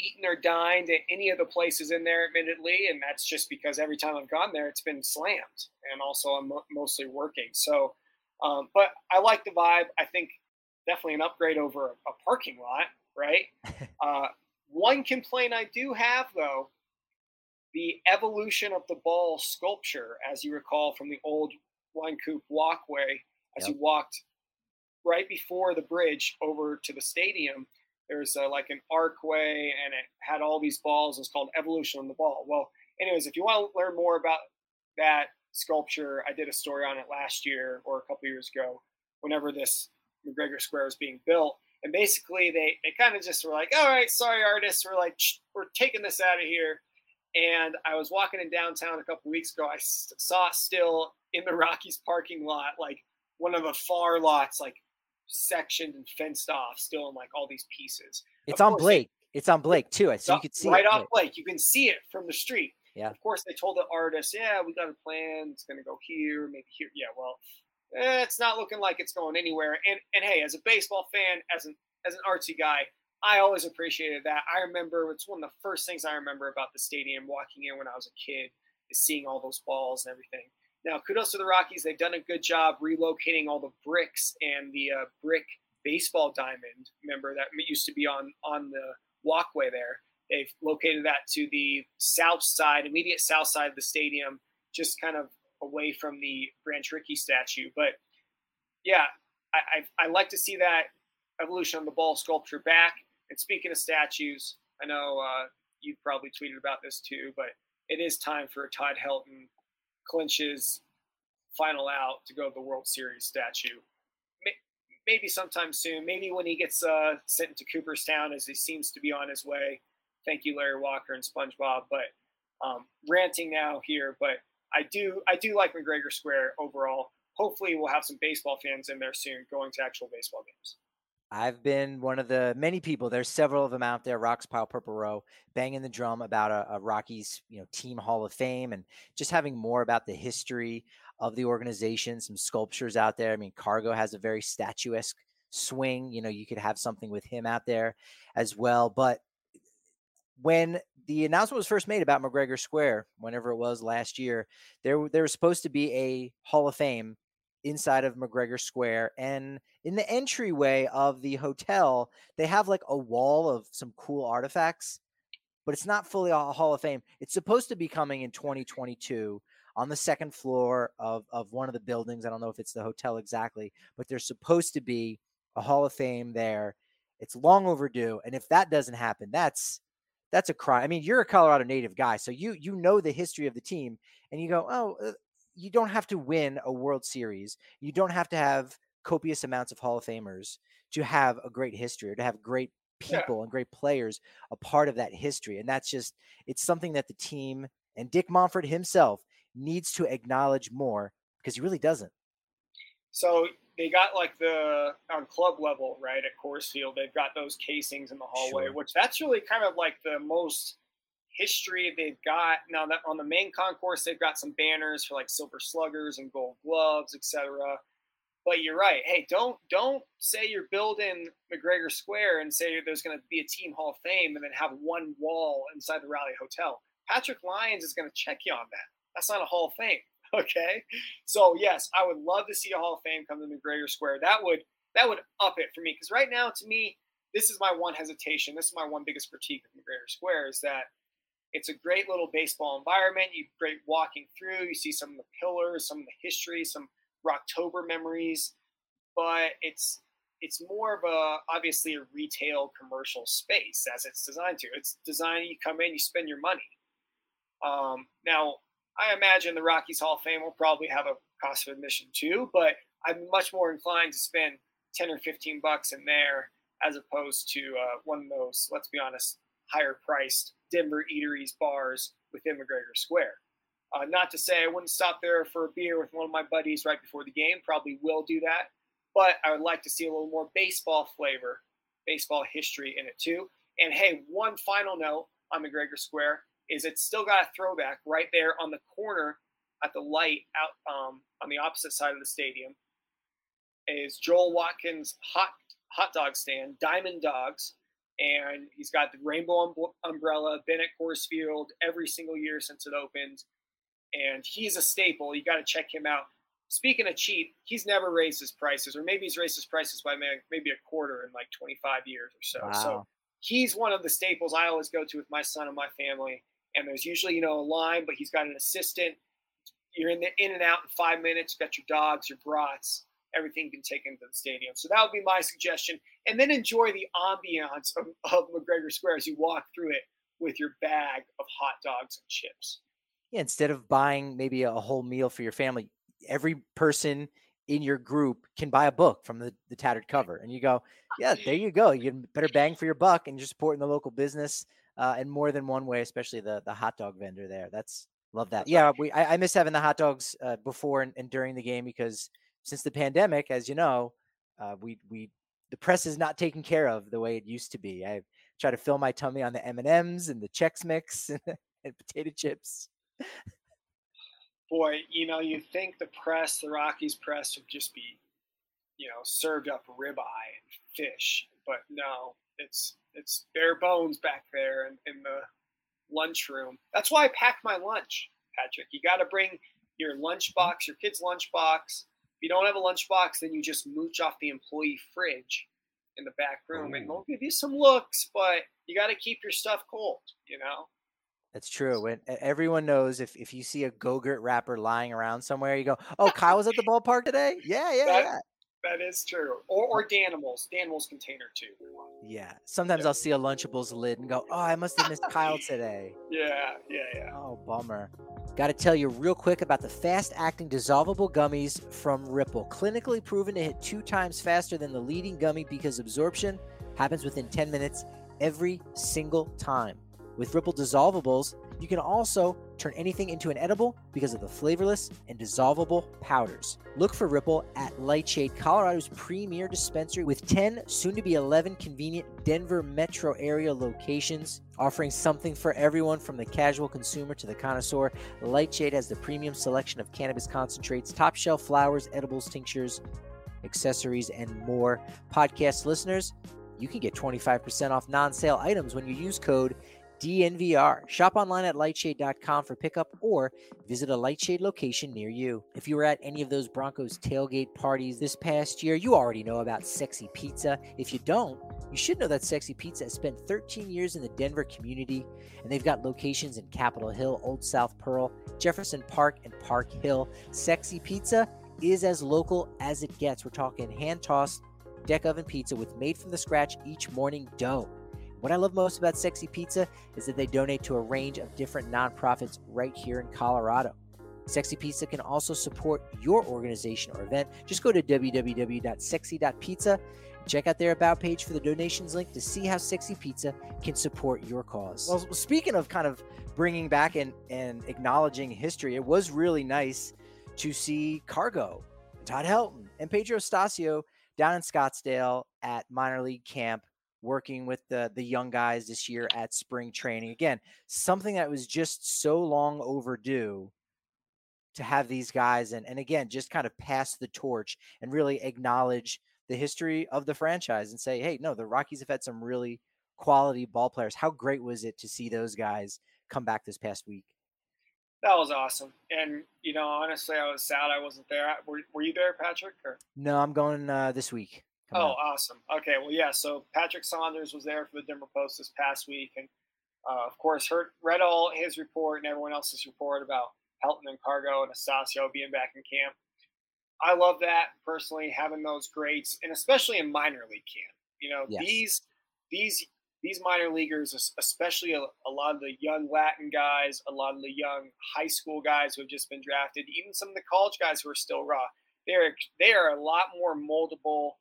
eaten or dined at any of the places in there, admittedly, and that's just because every time I've gone there, it's been slammed, and also I'm mostly working. So, um, but I like the vibe. I think definitely an upgrade over a, a parking lot, right? *laughs* uh, one complaint I do have, though, the evolution of the ball sculpture, as you recall from the old Wynkoop walkway, as yep. you walked right before the bridge over to the stadium, there's a, uh, like an archway and it had all these balls. It's called Evolution on the Ball. Well, anyways, if you want to learn more about that sculpture, I did a story on it last year or a couple years ago, whenever this McGregor Square was being built. And basically, they, they kind of just were like, all right, sorry, artists, we're like, we're taking this out of here. And I was walking in downtown a couple weeks ago. I saw still in the Rockies parking lot, like one of the far lots, like sectioned and fenced off, still in like all these pieces. It's of on Blake. They, it's on Blake too, so you can see right it. off Blake. You can see it from the street. Yeah. Of course, they told the artist, "Yeah, we got a plan. It's going to go here, maybe here." Yeah. Well, eh, it's not looking like it's going anywhere. And and hey, as a baseball fan, as an as an artsy guy, I always appreciated that. I remember it's one of the first things I remember about the stadium walking in when I was a kid is seeing all those balls and everything. Now, kudos to the Rockies. They've done a good job relocating all the bricks and the uh, brick baseball diamond. Remember that used to be on on the walkway there. They've located that to the south side, immediate south side of the stadium, just kind of away from the Branch Rickey statue. But yeah, I, I, I like to see that evolution of the ball sculpture back. And speaking of statues, I know uh, you've probably tweeted about this too, but it is time for Todd Helton clinches final out to go to the World Series statue maybe sometime soon. Maybe when he gets uh, sent into Cooperstown, as he seems to be on his way. Thank you, Larry Walker and SpongeBob. But um, ranting now here, but I do I do like McGregor Square overall. Hopefully, we'll have some baseball fans in there soon, going to actual baseball games. I've been one of the many people. There's several of them out there. Rox Pile Purple Row, banging the drum about a, a Rockies, you know, team Hall of Fame, and just having more about the history of the organization, some sculptures out there. I mean, Cargo has a very statuesque swing. You know, you could have something with him out there as well. But when the announcement was first made about McGregor Square, whenever it was last year, there there was supposed to be a Hall of Fame inside of McGregor Square, and in the entryway of the hotel, they have like a wall of some cool artifacts, but it's not fully a Hall of Fame. It's supposed to be coming in 2022 on the second floor of, of one of the buildings. I don't know if it's the hotel exactly, but there's supposed to be a Hall of Fame there. It's long overdue. And if that doesn't happen, that's that's a crime. I mean, you're a Colorado native guy, so you you know the history of the team, and you go, oh, uh, you don't have to win a World Series. You don't have to have copious amounts of Hall of Famers to have a great history or to have great people yeah. and great players a part of that history. And that's just it's something that the team and Dick Monfort himself needs to acknowledge more because he really doesn't. So they got like the on club level, right at Coors Field, they've got those casings in the hallway, sure. which that's really kind of like the most history they've got. Now that on the main concourse, they've got some banners for like silver sluggers and gold gloves, etc. But you're right. Hey, don't don't say you're building McGregor Square and say there's going to be a team Hall of Fame and then have one wall inside the Rally Hotel. Patrick Lyons is going to check you on that. That's not a Hall of Fame. *laughs* Okay. So yes, I would love to see a Hall of Fame come to McGregor Square. That would that would up it for me. Because right now, to me, this is my one hesitation. This is my one biggest critique of McGregor Square is that it's a great little baseball environment. You great walking through. You see some of the pillars, some of the history, some Rocktober memories, but it's it's more of a obviously a retail commercial space as it's designed to. It's designed you come in, you spend your money. Um, now, I imagine the Rockies Hall of Fame will probably have a cost of admission too, but I'm much more inclined to spend 10 or 15 bucks in there as opposed to uh, one of those, let's be honest, higher priced Denver eateries, bars within McGregor Square. Uh, not to say I wouldn't stop there for a beer with one of my buddies right before the game. Probably will do that, but I would like to see a little more baseball flavor, baseball history in it too. And hey, one final note on McGregor Square is it's still got a throwback right there on the corner at the light out um, on the opposite side of the stadium. Is Joel Watkins hot hot dog stand, Diamond Dogs, and he's got the rainbow umbrella. Been at Coors Field every single year since it opened and he's a staple. You got to check him out. Speaking of cheap, he's never raised his prices, or maybe he's raised his prices by maybe a quarter in like 25 years or so. Wow. So he's one of the staples I always go to with my son and my family. And there's usually, you know, a line, but he's got an assistant. You're in the in and out in five minutes. You've got your dogs, your brats, everything can take into the stadium. So that would be my suggestion. And then enjoy the ambiance of, of McGregor Square as you walk through it with your bag of hot dogs and chips yeah, instead of buying maybe a whole meal for your family, every person in your group can buy a book from the, the tattered cover. And you go, yeah, there you go. You get better bang for your buck and you're supporting the local business uh, in more than one way, especially the, the hot dog vendor there. That's love that. Yeah, we I, I miss having the hot dogs uh, before and, and, during the game because since the pandemic, as you know, uh, we we the press is not taken care of the way it used to be. I try to fill my tummy on the M and M's and the Chex Mix *laughs* and, and potato chips boy, you know, you think the press, the Rockies press, would just be, you know, served up ribeye and fish, but no, it's it's bare bones back there in, in the lunchroom. That's why I pack my lunch, Patrick. You got to bring your lunchbox, your kid's lunchbox. If you don't have a lunchbox, then you just mooch off the employee fridge in the back room, and they'll give you some looks, but you got to keep your stuff cold, you know. That's true. When everyone knows if, if you see a Go-Gurt wrapper lying around somewhere, you go, "Oh, Kyle was at the ballpark today." Yeah, yeah, that, yeah. That is true. Or or Danimals, Danimals container too. Yeah. Sometimes yeah. I'll see a Lunchables lid and go, "Oh, I must have missed Kyle today." *laughs* Yeah, yeah, yeah. Oh, bummer. Got to tell you real quick about the fast-acting dissolvable gummies from Ripple. Clinically proven to hit two times faster than the leading gummy because absorption happens within 10 minutes every single time. With Ripple dissolvables, you can also turn anything into an edible because of the flavorless and dissolvable powders. Look for Ripple at Lightshade, Colorado's premier dispensary with 10, soon to be 11 convenient Denver metro area locations, offering something for everyone from the casual consumer to the connoisseur. Lightshade has the premium selection of cannabis concentrates, top shelf flowers, edibles, tinctures, accessories, and more. Podcast listeners, you can get 25% off non sale items when you use code DNVR. Shop online at lightshade.com for pickup or visit a Lightshade location near you. If you were at any of those Broncos tailgate parties this past year, you already know about Sexy Pizza. If you don't, you should know that Sexy Pizza has spent 13 years in the Denver community, and they've got locations in Capitol Hill, Old South Pearl, Jefferson Park, and Park Hill. Sexy Pizza is as local as it gets. We're talking hand tossed deck oven pizza with made from the scratch each morning dough. What I love most about Sexy Pizza is that they donate to a range of different nonprofits right here in Colorado. Sexy Pizza can also support your organization or event. Just go to www.sexy.pizza check out their about page for the donations link to see how Sexy Pizza can support your cause. Well, speaking of kind of bringing back and, and acknowledging history, it was really nice to see Cargo, Todd Helton, and Pedro Astacio down in Scottsdale at minor league camp working with the the young guys this year at spring training. Again, something that was just so long overdue to have these guys and and again just kind of pass the torch and really acknowledge the history of the franchise and say, hey, no, the Rockies have had some really quality ball players. How great was it to see those guys come back this past week? That was awesome. And, you know, honestly, I was sad I wasn't there. Were, were you there, Patrick? Or? No, I'm going uh, this week. Oh, awesome. Okay, well, yeah. So Patrick Saunders was there for the Denver Post this past week, and uh, of course, heard, read all his report and everyone else's report about Helton and Cargo and Astacio being back in camp. I love that personally, having those greats, and especially in minor league camp. You know, yes. these these these minor leaguers, especially a, a, lot of the young Latin guys, a lot of the young high school guys who have just been drafted, even some of the college guys who are still raw, they're they are a lot more moldable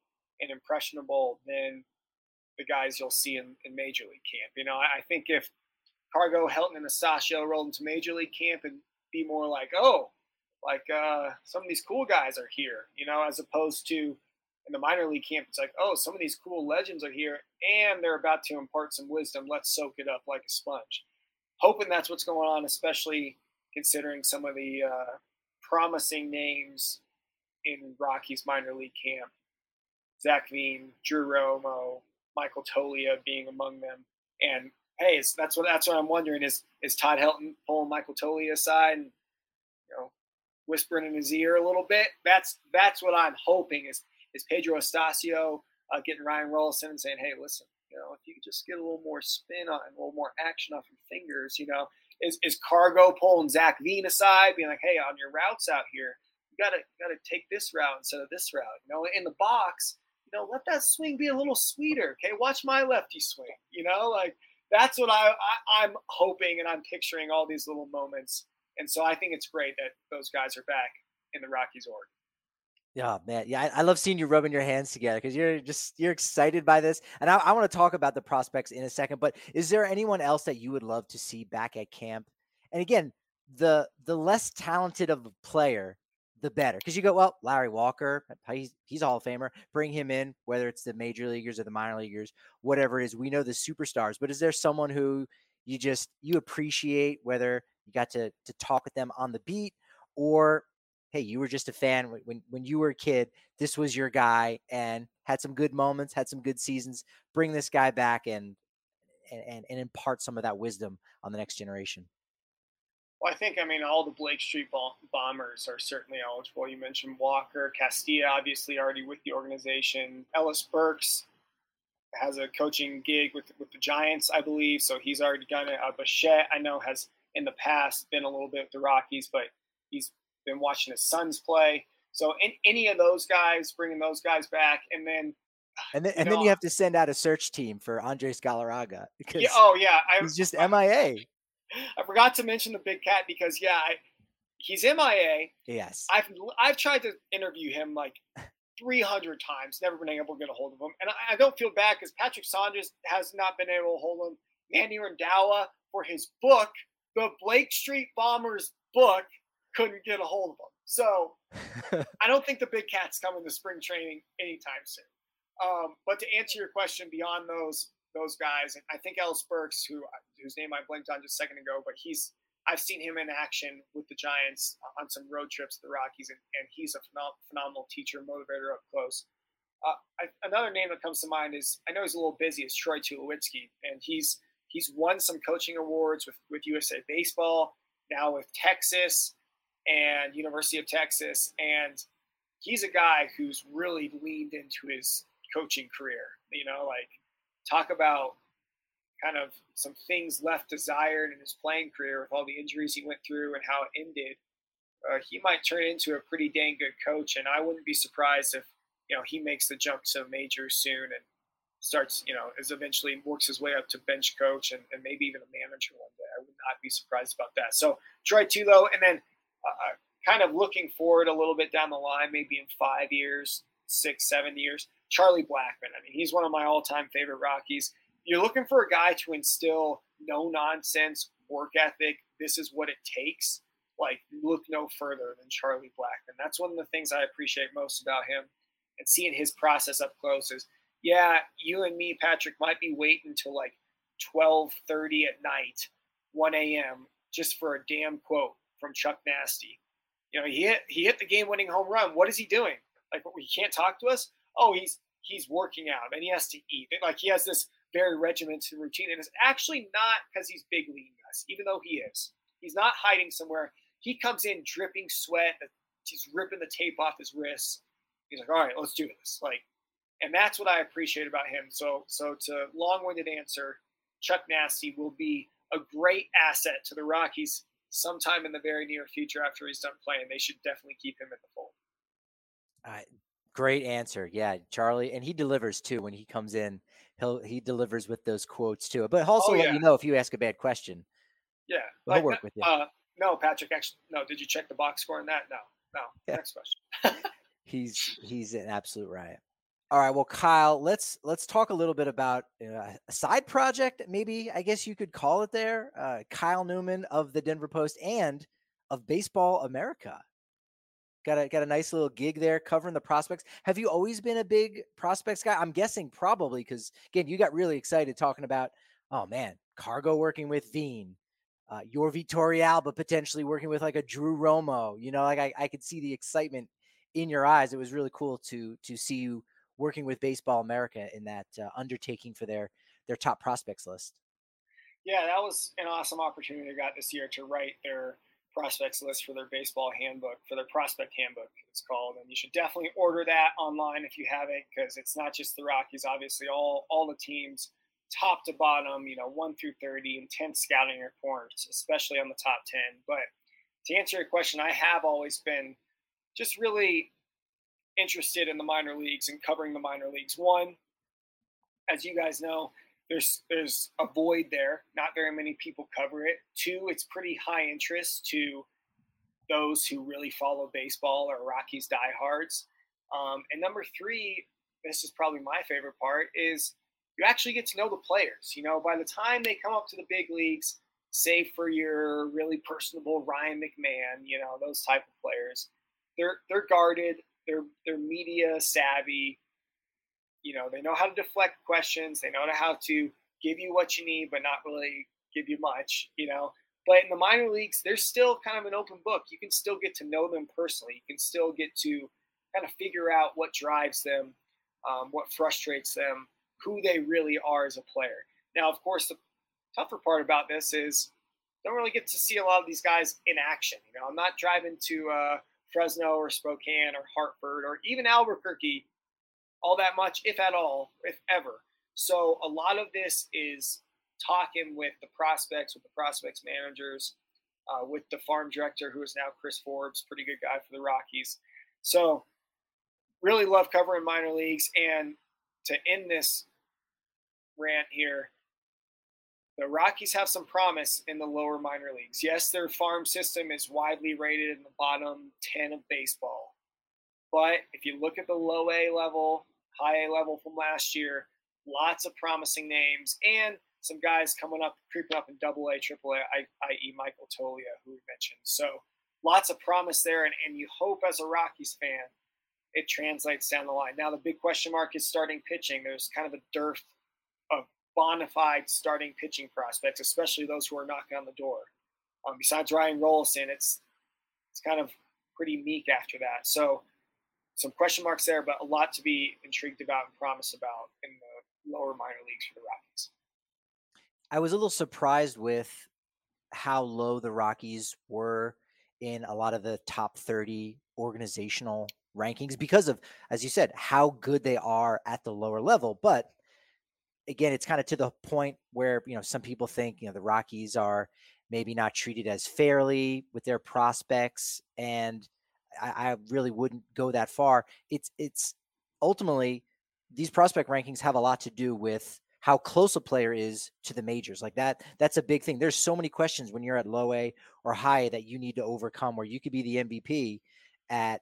and impressionable than the guys you'll see in, in major league camp. You know, I, I think if Cargo, Helton, and Astacio rolled into major league camp and be more like, oh, like uh, some of these cool guys are here, you know, as opposed to in the minor league camp, it's like, oh, some of these cool legends are here and they're about to impart some wisdom. Let's soak it up like a sponge. Hoping that's what's going on, especially considering some of the uh, promising names in Rockies minor league camp. Zach Veen, Drew Romo, Michael Toglia being among them. And hey, that's what that's what I'm wondering is is Todd Helton pulling Michael Toglia aside and you know whispering in his ear a little bit. That's that's what I'm hoping is is Pedro Astacio uh, getting Ryan Rolison and saying, hey, listen, you know, if you could just get a little more spin on, a little more action off your fingers, you know, is, is Cargo pulling Zach Veen aside, being like, hey, on your routes out here, you gotta gotta take this route instead of this route. You know, in the box, you know, let that swing be a little sweeter. Okay, watch my lefty swing. You know, like that's what I, I I'm hoping and I'm picturing all these little moments and so I think it's great that those guys are back in the Rockies org. Yeah, man. Yeah, I, I, love seeing you rubbing your hands together because you're just you're excited by this. And I, I want to talk about the prospects in a second. But is there anyone else that you would love to see back at camp? And again, the the less talented of a player, the better. Because you go, well, Larry Walker, uh, he's he's a Hall of Famer. Bring him in, whether it's the major leaguers or the minor leaguers, whatever it is. We know the superstars. But is there someone who you just you appreciate whether you got to to talk with them on the beat or hey you were just a fan when when you were a kid this was your guy and had some good moments had some good seasons bring this guy back and and and impart some of that wisdom on the next generation well, I think, I mean, all the Blake Street bombers are certainly eligible. You mentioned Walker, Castilla, obviously already with the organization. Ellis Burks has a coaching gig with with the Giants, I believe, so he's already done it. Uh, Bichette, I know, has in the past been a little bit with the Rockies, but he's been watching his sons play. So in, any of those guys, bringing those guys back, and then and then and know, then you have to send out a search team for Andres Galarraga because yeah, oh yeah, I, he's just MIA. I forgot to mention the big cat because yeah, I, he's MIA. Yes, I've I've tried to interview him like 300 times, never been able to get a hold of him, and I, I don't feel bad because Patrick Saunders has not been able to hold him. Manny Randhawa for his book the Blake Street Bombers book couldn't get a hold of him. So *laughs* I don't think the big cat's coming to spring training anytime soon. Um, but to answer your question, beyond those those guys, and I think Ellis Burks, who whose name I blinked on just a second ago, but he's I've seen him in action with the Giants on some road trips to the Rockies, and, and he's a phenomenal teacher, motivator up close. Uh, I, another name that comes to mind is I know he's a little busy is Troy Tulowitzki, and he's He's won some coaching awards with, with USA Baseball, now with Texas and University of Texas. And he's a guy who's really leaned into his coaching career. You know, like talk about kind of some things left desired in his playing career with all the injuries he went through and how it ended. Uh, he might turn into a pretty dang good coach, and I wouldn't be surprised if you know he makes the jump to major soon and starts, you know, is eventually works his way up to bench coach and, and maybe even a manager one day. I would not be surprised about that. So Troy Tulo, and then uh, uh, kind of looking forward a little bit down the line, maybe in five years, six, seven years, Charlie Blackmon. I mean, he's one of my all-time favorite Rockies. You're looking for a guy to instill no nonsense work ethic. This is what it takes. Like, look no further than Charlie Blackmon. That's one of the things I appreciate most about him. And seeing his process up close is yeah, you and me, Patrick, might be waiting until like 12:30 at night, 1 a.m. just for a damn quote from Chuck Nasty. You know, he hit he hit the game-winning home run. What is he doing? Like, he can't talk to us. Oh, he's he's working out and he has to eat. Like he has this very regimented routine, and it's actually not because he's big lean guys, even though he is. He's not hiding somewhere. He comes in dripping sweat. He's ripping the tape off his wrists. He's like, all right, let's do this. Like and that's what I appreciate about him. So, so to long-winded answer, Chuck Nasty will be a great asset to the Rockies sometime in the very near future after he's done playing. They should definitely keep him in the fold. Uh, great answer. Yeah, Charlie, and he delivers too when he comes in. He'll he delivers with those quotes too. But also oh, let you know if you ask a bad question. Yeah, he'll like, work with you. Uh, no, Patrick. Actually, no. Did you check the box score on that? No, no. Yeah. Next question. *laughs* he's he's an absolute riot. All right, well, Kyle, let's let's talk a little bit about uh, a side project, maybe I guess you could call it there. Uh, Kyle Newman of the Denver Post and of Baseball America. Got a got a nice little gig there covering the prospects. Have you always been a big prospects guy? I'm guessing probably because again, you got really excited talking about, oh man, Cargo working with Veen, uh, your Alba potentially working with like a Drew Romo. You know, like I, I could see the excitement in your eyes. It was really cool to to see you working with Baseball America in that uh, undertaking for their their top prospects list. Yeah, that was an awesome opportunity I got this year to write their prospects list for their baseball handbook, for their prospect handbook, it's called. And you should definitely order that online if you haven't, because it's not just the Rockies, obviously, all all the teams, top to bottom, you know, one through 30, intense scouting reports, especially on the top 10. But to answer your question, I have always been just really interested in the minor leagues and covering the minor leagues. One, as you guys know, there's there's a void there. Not very many people cover it. Two, it's pretty high interest to those who really follow baseball or Rockies diehards. Um, and number three, this is probably my favorite part, is you actually get to know the players. You know, by the time they come up to the big leagues, save for your really personable Ryan McMahon, you know, those type of players, they're they're guarded they're they're media savvy. You know, they know how to deflect questions. They know how to give you what you need, but not really give you much. You know, but in the minor leagues, there's still kind of an open book. You can still get to know them personally. You can still get to kind of figure out what drives them, um, what frustrates them, who they really are as a player. Now, of course, the tougher part about this is don't really get to see a lot of these guys in action. You know, I'm not driving to uh, Fresno or Spokane or Hartford or even Albuquerque all that much, if at all, if ever. So a lot of this is talking with the prospects, with the prospects managers, uh, with the farm director, who is now Chris Forbes, pretty good guy for the Rockies. So really love covering minor leagues. And to end this rant here, the Rockies have some promise in the lower minor leagues. Yes, their farm system is widely rated in the bottom 10 of baseball. But if you look at the low A level, high A level from last year, lots of promising names and some guys coming up, creeping up in double A, triple A, i.e., Michael Toglia, who we mentioned. So lots of promise there. And, and you hope as a Rockies fan, it translates down the line. Now, the big question mark is starting pitching. There's kind of a dearth of bona fide starting pitching prospects, especially those who are knocking on the door. Um, besides Ryan Rolison, it's it's kind of pretty meek after that. So some question marks there, but a lot to be intrigued about and promise about in the lower minor leagues for the Rockies. I was a little surprised with how low the Rockies were in a lot of the top 30 organizational rankings because of, as you said, how good they are at the lower level. But again, it's kind of to the point where, you know, some people think, you know, the Rockies are maybe not treated as fairly with their prospects. And I, I really wouldn't go that far. It's, it's ultimately these prospect rankings have a lot to do with how close a player is to the majors like that that's a big thing there's so many questions when you're at low a or high that you need to overcome where you could be the mvp at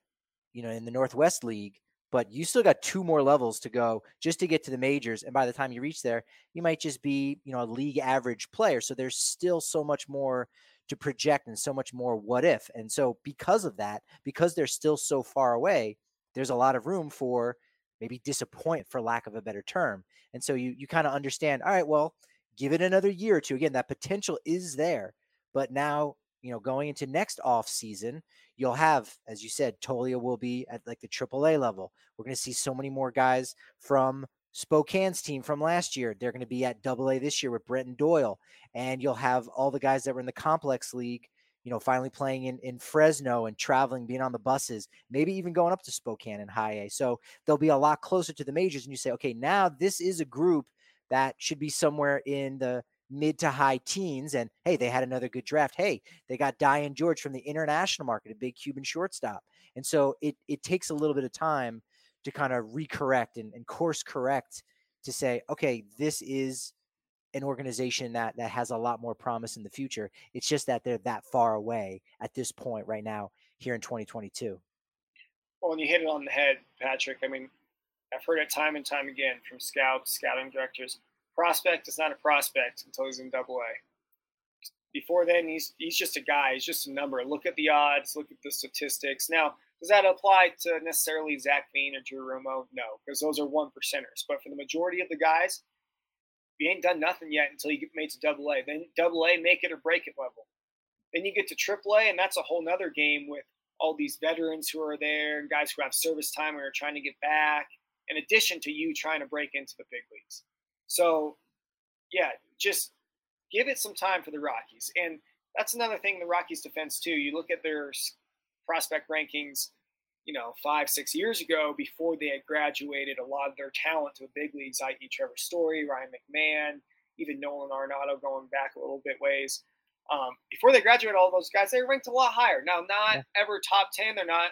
you know in the northwest league but you still got two more levels to go just to get to the majors and by the time you reach there you might just be you know a league average player so there's still so much more to project and so much more what if and so because of that because they're still so far away there's a lot of room for maybe disappoint for lack of a better term and so you you kind of understand all right well give it another year or two again that potential is there but now you know, going into next off season, you'll have, as you said, Toglia will be at like the AAA level. We're going to see so many more guys from Spokane's team from last year. They're going to be at Double A this year with Brenton Doyle, and you'll have all the guys that were in the complex league. You know, finally playing in, in Fresno and traveling, being on the buses, maybe even going up to Spokane and High A. So they'll be a lot closer to the majors. And you say, okay, now this is a group that should be somewhere in the mid to high teens. And hey, they had another good draft. Hey, they got Dyan Jorge from the international market, a big Cuban shortstop. And so it it takes a little bit of time to kind of recorrect and, and course correct to say, okay, this is an organization that that has a lot more promise in the future. It's just that they're that far away at this point right now here in 2022. Well, and you hit it on the head, Patrick. I mean, I've heard it time and time again from scouts, scouting directors. Prospect is not a prospect until he's in Double A. Before then, he's he's just a guy. He's just a number. Look at the odds. Look at the statistics. Now, does that apply to necessarily Zach Veen or Drew Romo? No, because those are one percenters. But for the majority of the guys, you ain't done nothing yet until you get made to Double A. Then Double A, make it or break it level. Then you get to Triple A, and that's a whole nother game with all these veterans who are there and guys who have service time and are trying to get back, in addition to you trying to break into the big leagues. So, yeah, just give it some time for the Rockies. And that's another thing the Rockies defense too. You look at their prospect rankings, you know, five, six years ago before they had graduated a lot of their talent to the big leagues, i.e. Trevor Story, Ryan McMahon, even Nolan Arenado going back a little bit ways. Um, before they graduated, all those guys, they ranked a lot higher. Now, not yeah. ever top 10. They're not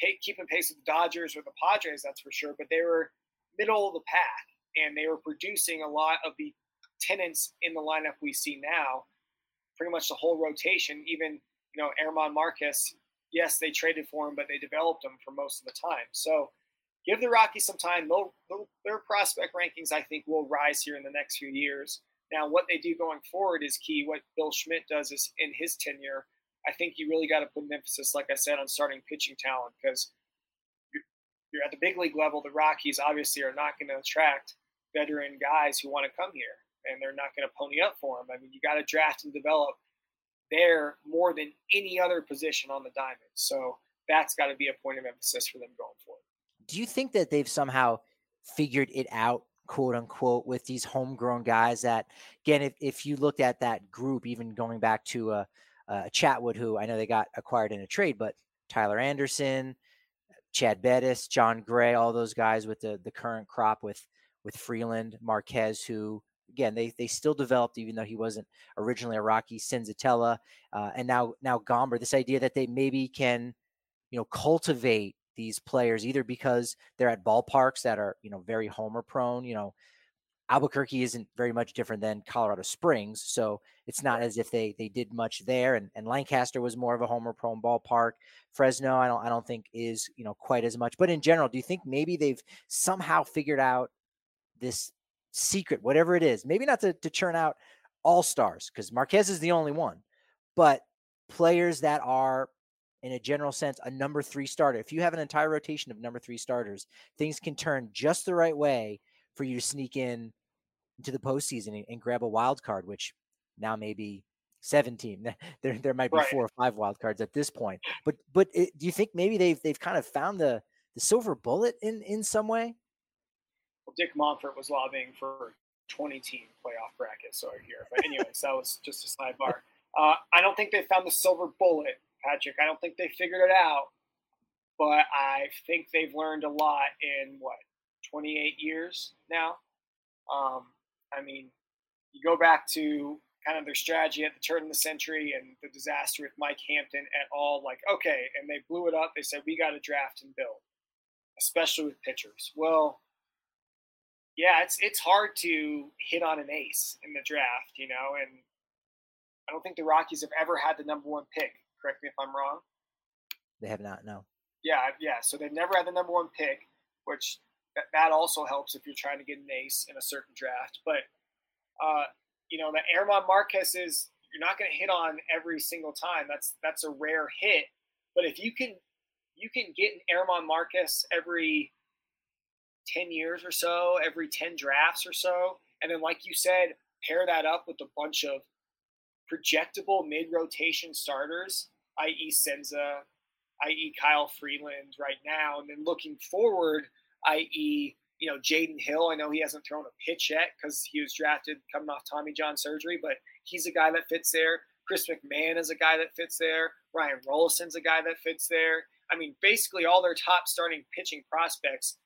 pay, keeping pace with the Dodgers or the Padres, that's for sure, but they were middle of the pack and they were producing a lot of the tenants in the lineup we see now. Pretty much the whole rotation, even you know German Marquez. Yes, they traded for him, but they developed him for most of the time. So give the Rockies some time. They'll, they'll, their prospect rankings, I think, will rise here in the next few years. Now, what they do going forward is key. What Bill Schmidt does is in his tenure, I think you really got to put an emphasis, like I said, on starting pitching talent because you're at the big league level. The Rockies obviously are not going to attract veteran guys who want to come here, and they're not going to pony up for them. I mean, you got to draft and develop there more than any other position on the diamond. So that's got to be a point of emphasis for them going forward. Do you think that they've somehow figured it out, quote unquote, with these homegrown guys? That again, if if you looked at that group, even going back to uh, uh, Chatwood, who I know they got acquired in a trade, but Tyler Anderson, Chad Bettis, Jon Gray, all those guys with the the current crop with with Freeland, Marquez, who again they they still developed even though he wasn't originally a Rocky, Senzatela, uh, and now now Gomber. This idea that they maybe can you know cultivate these players either because they're at ballparks that are you know very homer prone, you know. Albuquerque isn't very much different than Colorado Springs, so it's not as if they they did much there. And, and Lancaster was more of a homer prone ballpark. Fresno, I don't I don't think is you know quite as much. But in general, do you think maybe they've somehow figured out this secret, whatever it is, maybe not to, to churn out all stars because Marquez is the only one, but players that are in a general sense a number three starter. If you have an entire rotation of number three starters, things can turn just the right way for you to sneak in into the postseason and, and grab a wild card, which now maybe 17. *laughs* There, there might be right. four or five wild cards at this point. But, but it, do you think maybe they've they've kind of found the the silver bullet in in some way? Well, Dick Monfort was lobbying for 20 team playoff bracket, so I hear. But anyways, that was just a sidebar. Uh, I don't think they found the silver bullet, Patrick. I don't think they figured it out, but I think they've learned a lot in what 28 years now. Um, I mean, you go back to kind of their strategy at the turn of the century and the disaster with Mike Hampton at all. Like, okay, and they blew it up. They said we got to draft and build, especially with pitchers. Well, yeah, it's it's hard to hit on an ace in the draft, you know, and I don't think the Rockies have ever had the number one pick. Correct me if I'm wrong. They have not. No. Yeah, yeah. So they've never had the number one pick, which that, that also helps if you're trying to get an ace in a certain draft. But uh, you know, the German Marquez is you're not going to hit on every single time. That's that's a rare hit. But if you can you can get an German Marquez every 10 years or so, every 10 drafts or so. And then, like you said, pair that up with a bunch of projectable mid rotation starters, i.e., Senza, i.e., Kyle Freeland right now. And then looking forward, i.e., you know, Jaden Hill. I know he hasn't thrown a pitch yet because he was drafted coming off Tommy John surgery, but he's a guy that fits there. Chris McMahon is a guy that fits there. Ryan Rolison's a guy that fits there. I mean, basically all their top starting pitching prospects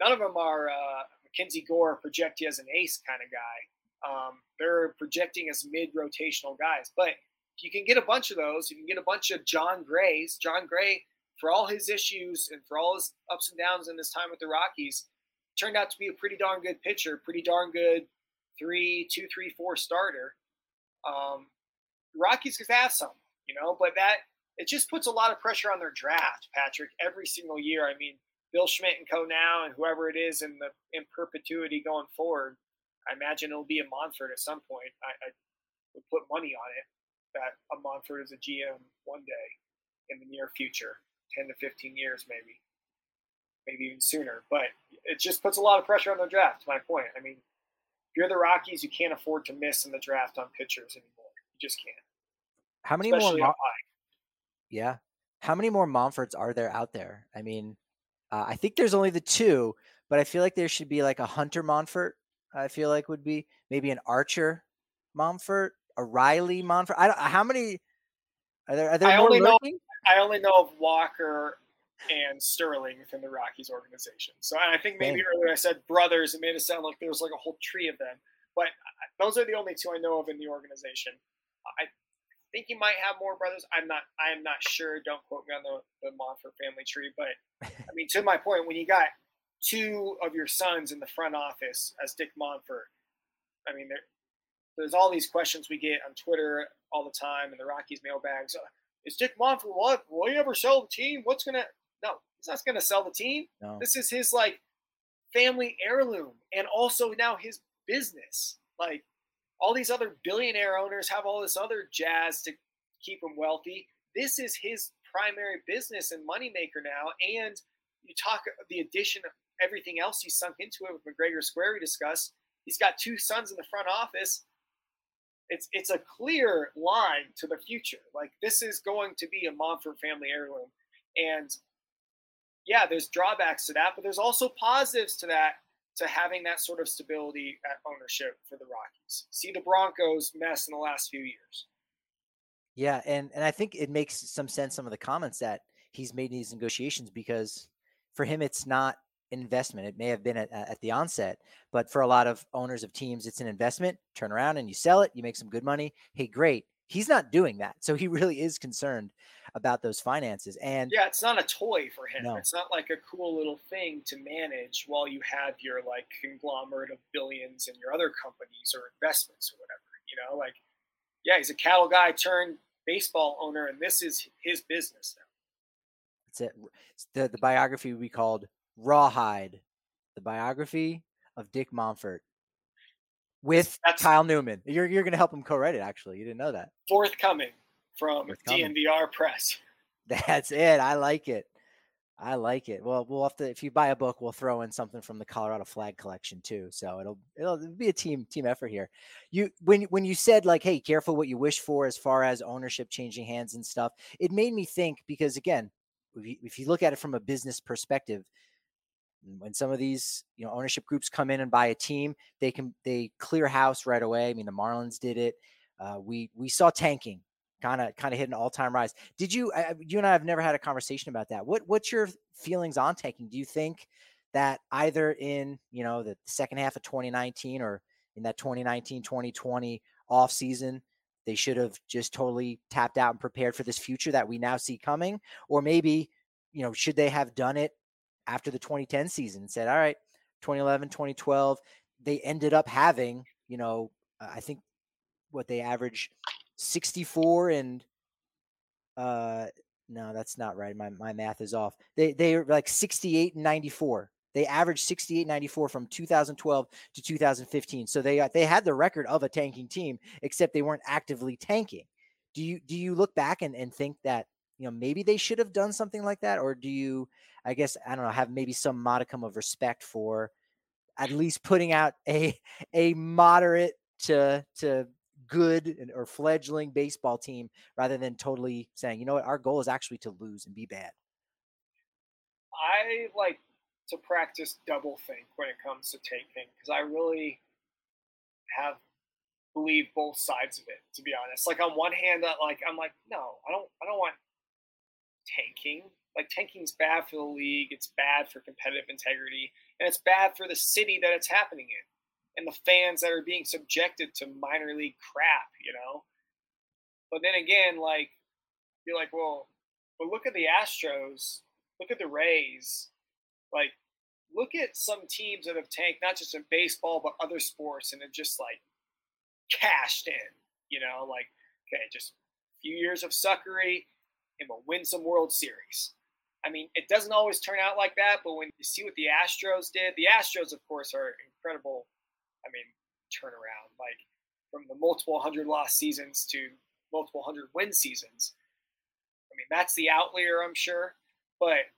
none of them are uh, Mackenzie Gore project as an ace kind of guy. Um, they're projecting as mid rotational guys, but you can get a bunch of those, you can get a bunch of Jon Grays. Jon Gray, for all his issues and for all his ups and downs in his time with the Rockies, turned out to be a pretty darn good pitcher, pretty darn good three, two, three, four starter. Um, Rockies could have some, you know, but that it just puts a lot of pressure on their draft, Patrick, every single year. I mean, Bill Schmidt and co now, and whoever it is in the in perpetuity going forward, I imagine it'll be a Monfort at some point. I, I would put money on it that a Monfort is a GM one day in the near future, ten to fifteen years maybe, maybe even sooner. But it just puts a lot of pressure on the draft. To my point, I mean, if you're the Rockies, you can't afford to miss in the draft on pitchers anymore. You just can't. How many Especially more? Yeah. How many more Monforts are there out there? I mean, uh, I think there's only the two, but I feel like there should be like a Hunter Monfort. I feel like would be maybe an Archer Monfort, a Riley Monfort. I don't. How many are there? Are there I more only lurking? know. I only know of Walker and Sterling within the Rockies organization. So I think maybe earlier I said brothers. It made it sound like there was like a whole tree of them, but those are the only two I know of in the organization. I think you might have more brothers. I'm not. I am not sure. Don't quote me on the the Monfort family tree, but *laughs* I mean, to my point, when you got two of your sons in the front office as Dick Monfort, I mean, there, there's all these questions we get on Twitter all the time in the Rockies mailbags. Uh, is Dick Monfort what? Will he ever sell the team? What's gonna? No, he's not gonna sell the team. No. This is his like family heirloom, and also now his business. Like all these other billionaire owners have all this other jazz to keep him wealthy. This is his primary business and moneymaker now. And you talk uh, the addition of everything else he's sunk into it with McGregor Square we discussed. He's got two sons in the front office. It's it's a clear line to the future. Like this is going to be a Monfort family heirloom. And yeah, there's drawbacks to that, but there's also positives to that to having that sort of stability at ownership for the Rockies. See the Broncos mess in the last few years. Yeah, and and I think it makes some sense some of the comments that he's made in these negotiations because for him it's not an investment. It may have been at, at the onset, but for a lot of owners of teams, it's an investment. Turn around and you sell it, you make some good money. Hey, great. He's not doing that, so he really is concerned about those finances. And yeah, it's not a toy for him. No. It's not like a cool little thing to manage while you have your like conglomerate of billions in your other companies or investments or whatever. You know, like yeah, he's a cattle guy turned baseball owner, and this is his business now. That's it. The the biography we called Rawhide, the biography of Dick Monfort with That's, Kyle Newman. You're you're going to help him co-write it. Actually, you didn't know that. Forthcoming from DNVR Press. *laughs* That's it. I like it. I like it. Well, we'll have to if you buy a book, we'll throw in something from the Colorado Flag collection too. So it'll it'll be a team team effort here. You when when you said like, hey, careful what you wish for as far as ownership changing hands and stuff, it made me think because again, if you, if you look at it from a business perspective, when some of these you know ownership groups come in and buy a team, they can they clear house right away. I mean, the Marlins did it. Uh, we we saw tanking kind of kind of hit an all-time rise. Did you you and I have never had a conversation about that. What what's your feelings on tanking? Do you think that either in, you know, the second half of 2019 or in that 2019-2020 off season they should have just totally tapped out and prepared for this future that we now see coming or maybe, you know, should they have done it after the 2010 season said, "All right, 2011, 2012, they ended up having, you know, I think what they average 64 and uh no, that's not right. My my math is off. They they are like 68 and 94. They averaged 68 94 from 2012 to 2015. So they they had the record of a tanking team, except they weren't actively tanking. Do you do you look back and, and think that you know maybe they should have done something like that, or do you I guess I don't know have maybe some modicum of respect for at least putting out *laughs* a a moderate to to good or fledgling baseball team rather than totally saying, you know what, our goal is actually to lose and be bad? I like to practice double think when it comes to tanking because I really have believe both sides of it to be honest like on one hand that like i'm like no i don't i don't want tanking. Like tanking's bad for the league it's bad for competitive integrity and it's bad for the city that it's happening in and the fans that are being subjected to minor league crap, you know. But then again, like you're like, well, but look at the Astros, look at the Rays, like look at some teams that have tanked not just in baseball but other sports and have just like cashed in, you know, like okay, just a few years of suckery and we'll win some World Series. I mean, it doesn't always turn out like that, but when you see what the Astros did, the Astros, of course, are incredible. I mean, turnaround, like from the multiple hundred loss seasons to multiple hundred win seasons. I mean, that's the outlier, I'm sure. But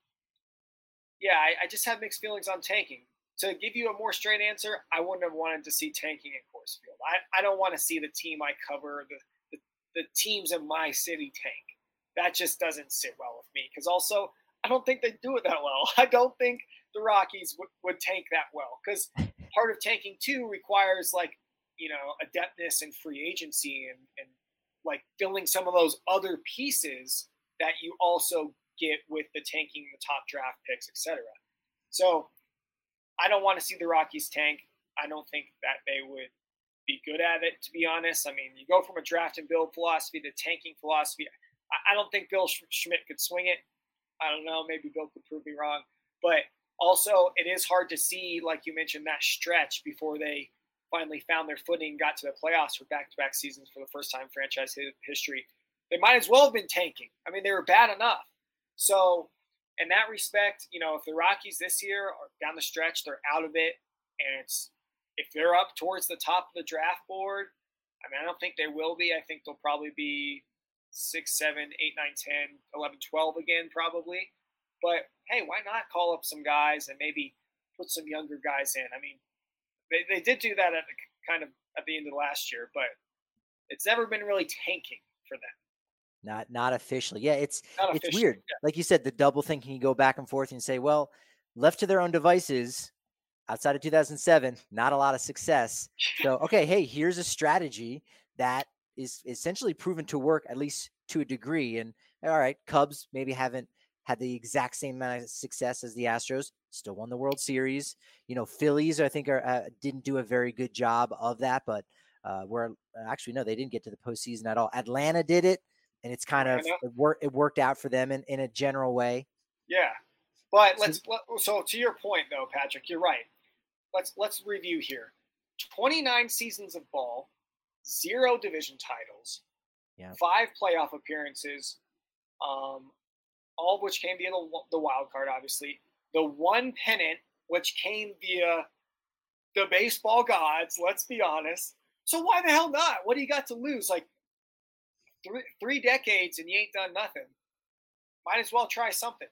yeah, I, I just have mixed feelings on tanking. To give you a more straight answer, I wouldn't have wanted to see tanking in Coors Field. I, I don't want to see the team I cover, the, the, the teams in my city tank. That just doesn't sit well with me. Because also, I don't think they'd do it that well. *laughs* I don't think the Rockies would, would tank that well because *laughs* part of tanking too requires like you know adeptness and free agency and, and like filling some of those other pieces that you also get with the tanking the top draft picks etc so i don't want to see the rockies tank i don't think that they would be good at it to be honest i mean you go from a draft and build philosophy to tanking philosophy i, don't think bill schmidt could swing it I don't know. Maybe Bill could prove me wrong. But also, it is hard to see, like you mentioned, that stretch before they finally found their footing, got to the playoffs for back-to-back seasons for the first time franchise history. They might as well have been tanking. I mean, they were bad enough. So, in that respect, you know, if the Rockies this year are down the stretch, they're out of it, and it's if they're up towards the top of the draft board, I mean, I don't think they will be. I think they'll probably be six, seven, eight, nine, 10, 11, 12 again, probably. But hey, why not call up some guys and maybe put some younger guys in? I mean, they, they did do that at the, kind of at the end of last year, but it's never been really tanking for them. Not not officially. Yeah, it's not it's weird. Yeah. Like you said, the double thing can go back and forth and say, well, left to their own devices, outside of 2007, not a lot of success. So, okay, hey, here's a strategy that is essentially proven to work at least to a degree. And all right, Cubs maybe haven't had the exact same amount of success as the Astros, still won the World Series. You know, Phillies I think are uh, didn't do a very good job of that, but uh, where actually no, they didn't get to the postseason at all. Atlanta did it, and it's kind of it, wor- it worked out for them in, in a general way. Yeah, but let's so to your point though, Patrick, you're right. Let's let's review here. 29 seasons of ball, zero division titles, yeah. five playoff appearances, um, all of which came via the, the wild card, obviously. The one pennant, which came via the baseball gods, let's be honest. So why the hell not? What do you got to lose? Like three, three decades and you ain't done nothing. Might as well try something.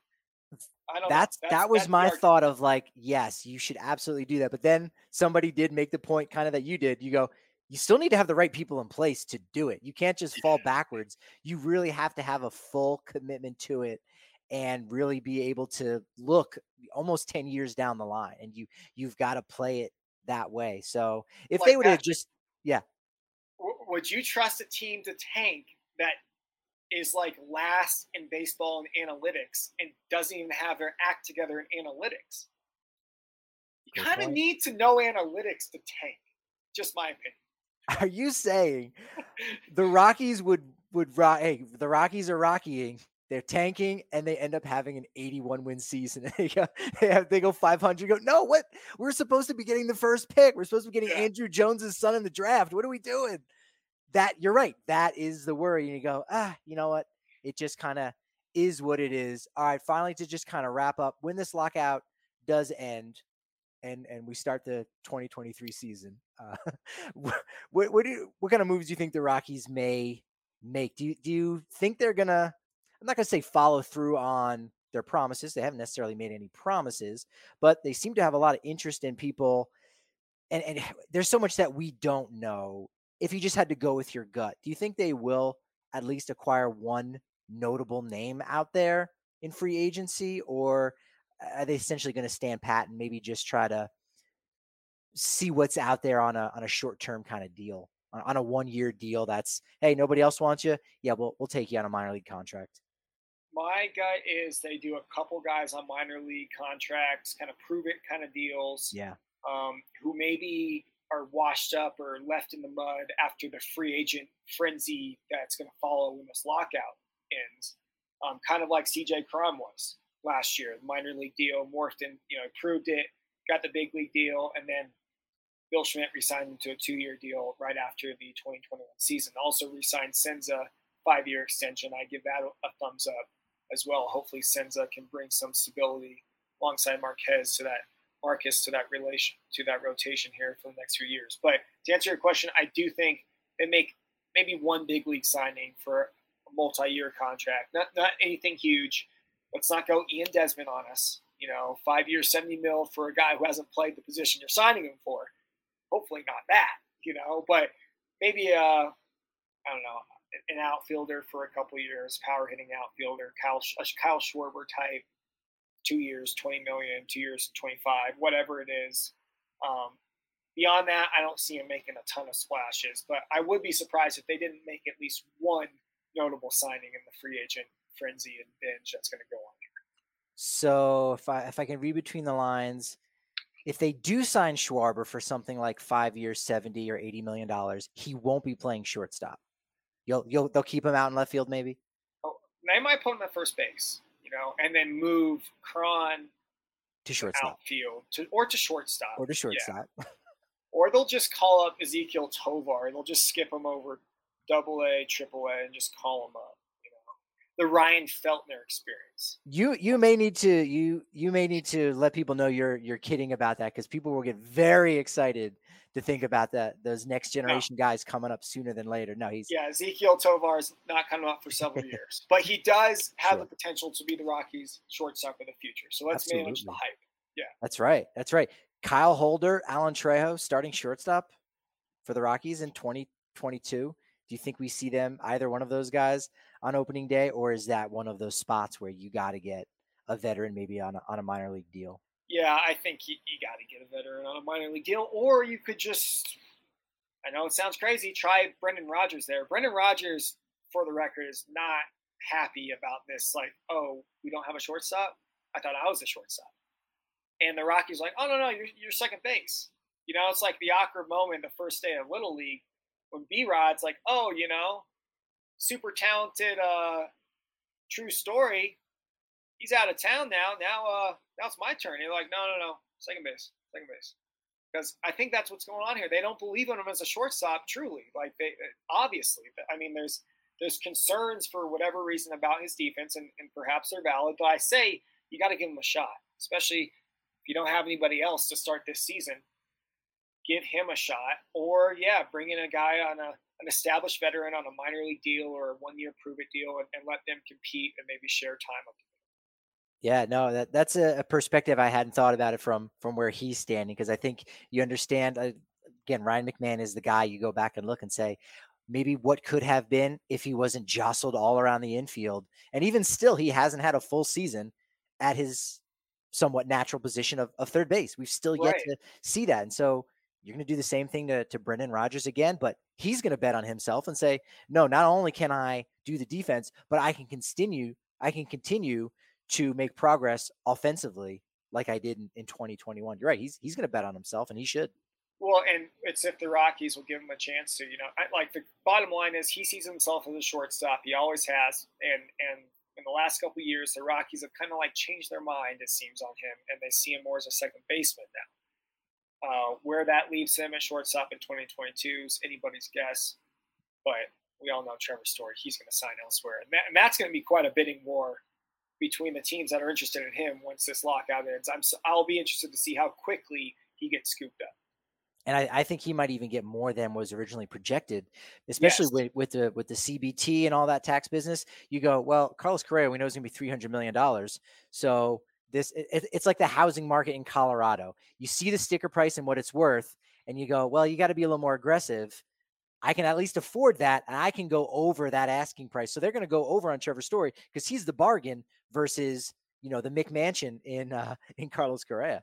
I don't that's, that's, that was that's my thought of like, yes, you should absolutely do that. But then somebody did make the point, kind of that you did. You go, you still need to have the right people in place to do it. You can't just fall backwards. You really have to have a full commitment to it and really be able to look almost 10 years down the line and you you've got to play it that way. So if like they would have just yeah. Would you trust a team to tank that is like last in baseball and analytics and doesn't even have their act together in analytics? You kind of need to know analytics to tank. Just my opinion. Are you saying the Rockies would would rock? Hey, the Rockies are rockying. They're tanking and they end up having an 81 win season. *laughs* they go, they, have, they go 500. Go no, what? We're supposed to be getting the first pick. We're supposed to be getting yeah. Andruw Jones's son in the draft. What are we doing? That you're right. That is the worry. And you go, ah, you know what? It just kind of is what it is. All right, finally to just kind of wrap up when this lockout does end and and we start the 2023 season. Uh, *laughs* what what, do you, what kind of moves do you think the Rockies may make? Do you do you think they're gonna? I'm not gonna say follow through on their promises. They haven't necessarily made any promises, but they seem to have a lot of interest in people. And, and *sighs* there's so much that we don't know. If you just had to go with your gut, do you think they will at least acquire one notable name out there in free agency, or are they essentially going to stand pat and maybe just try to see what's out there on a on a short term kind of deal on, on a one year deal? That's hey, nobody else wants you. Yeah, we'll we'll take you on a minor league contract. My gut is they do a couple guys on minor league contracts, kind of prove it kind of deals. Yeah. Um, who maybe are washed up or left in the mud after the free agent frenzy that's going to follow when this lockout ends. Um, kind of like CJ Cron was last year, minor league deal, morphed in, you know, improved it, got the big league deal, and then Bill Schmidt re-signed him to a two-year deal right after the 2021 season. Also re-signed Senza five-year extension. I give that a thumbs up as well. Hopefully, Senza can bring some stability alongside Marquez to that Marcus to that relation to that rotation here for the next few years. But to answer your question, I do think they make maybe one big league signing for a multi-year contract. Not not anything huge. Let's not go Ian Desmond on us. You know, five years, seventy mil for a guy who hasn't played the position you're signing him for. Hopefully not that. You know, but maybe a I don't know an outfielder for a couple years, power hitting outfielder, Kyle a Kyle Schwarber type two years, 20 million, two years, 25, whatever it is. Um, beyond that, I don't see him making a ton of splashes, but I would be surprised if they didn't make at least one notable signing in the free agent frenzy and binge that's going to go on here. So if I if I can read between the lines, if they do sign Schwarber for something like five years, seventy or eighty million dollars, he won't be playing shortstop. You'll you'll they'll keep him out in left field, maybe. Oh, they might put him at first base you know, and then move Cron to shortstop, outfield, to or to shortstop, or to shortstop. Yeah. *laughs* or they'll just call up Ezequiel Tovar. And they'll just skip him over Double A, Triple A, and just call him up. The Ryan Feltner experience. You you may need to you you may need to let people know you're you're kidding about that because people will get very excited to think about that those next generation no. guys coming up sooner than later. No, he's yeah. Ezequiel Tovar is not coming up for several *laughs* years, but he does have sure. the potential to be the Rockies' shortstop of the future. So let's Absolutely. manage the hype. Yeah, that's right. That's right. Kyle Holder, Alan Trejo, starting shortstop for the Rockies in 2022. Do you think we see them either one of those guys on opening day, or is that one of those spots where you got to get a veteran maybe on a, on a minor league deal? yeah, I think you, you got to get a veteran on a minor league deal, or you could just, I know it sounds crazy, try Brendan Rodgers there. Brendan Rodgers, for the record, is not happy about this. Like, oh, we don't have a shortstop. I thought I was a shortstop. And the Rockies like, oh no no, you're, you're second base. You know, it's like the awkward moment the first day of Little League when B Rod's like, oh, you know, super talented, uh, true story he's out of town now. Now, uh, now it's my turn. You're like, no, no, no, second base, second base. Because I think that's what's going on here. They don't believe in him as a shortstop, truly. Like they, obviously, I mean, there's there's concerns for whatever reason about his defense, and, and perhaps they're valid. But I say you got to give him a shot, especially if you don't have anybody else to start this season. Give him a shot, or yeah, bring in a guy on a an established veteran on a minor league deal or a one year prove it deal, and, and let them compete and maybe share time up yeah, no, that that's a, a, perspective I hadn't thought about it from from where he's standing because I think you understand. Uh, again, Ryan McMahon is the guy you go back and look and say maybe what could have been if he wasn't jostled all around the infield, and even still, he hasn't had a full season at his somewhat natural position of, of third base. We've still yet right. to see that, and so you're going to do the same thing to, to Brendan Rodgers again, but he's going to bet on himself and say, no, not only can I do the defense, but I can continue, I can continue to make progress offensively like I did in, in 2021. You're right. He's he's going to bet on himself, and he should. Well, and it's if the Rockies will give him a chance to. You know, I, like the bottom line is he sees himself as a shortstop. He always has, and and in the last couple years, the Rockies have kind of like changed their mind. It seems on him, and they see him more as a second baseman now. Uh, where that leaves him at shortstop in 2022 is anybody's guess, but we all know Trevor Story. He's going to sign elsewhere, and, that, and that's going to be quite a bidding war between the teams that are interested in him once this lockout ends. I'm I'll be interested to see how quickly he gets scooped up. And I, I think he might even get more than was originally projected, especially yes. with, with the with the CBT and all that tax business. You go, well, Carlos Correa, we know is going to be three hundred million dollars. So this it, it's like the housing market in Colorado. You see the sticker price and what it's worth, and you go, well, you got to be a little more aggressive. I can at least afford that, and I can go over that asking price. So they're going to go over on Trevor Story because he's the bargain versus you know the McMansion in uh, *laughs* in Carlos Correa.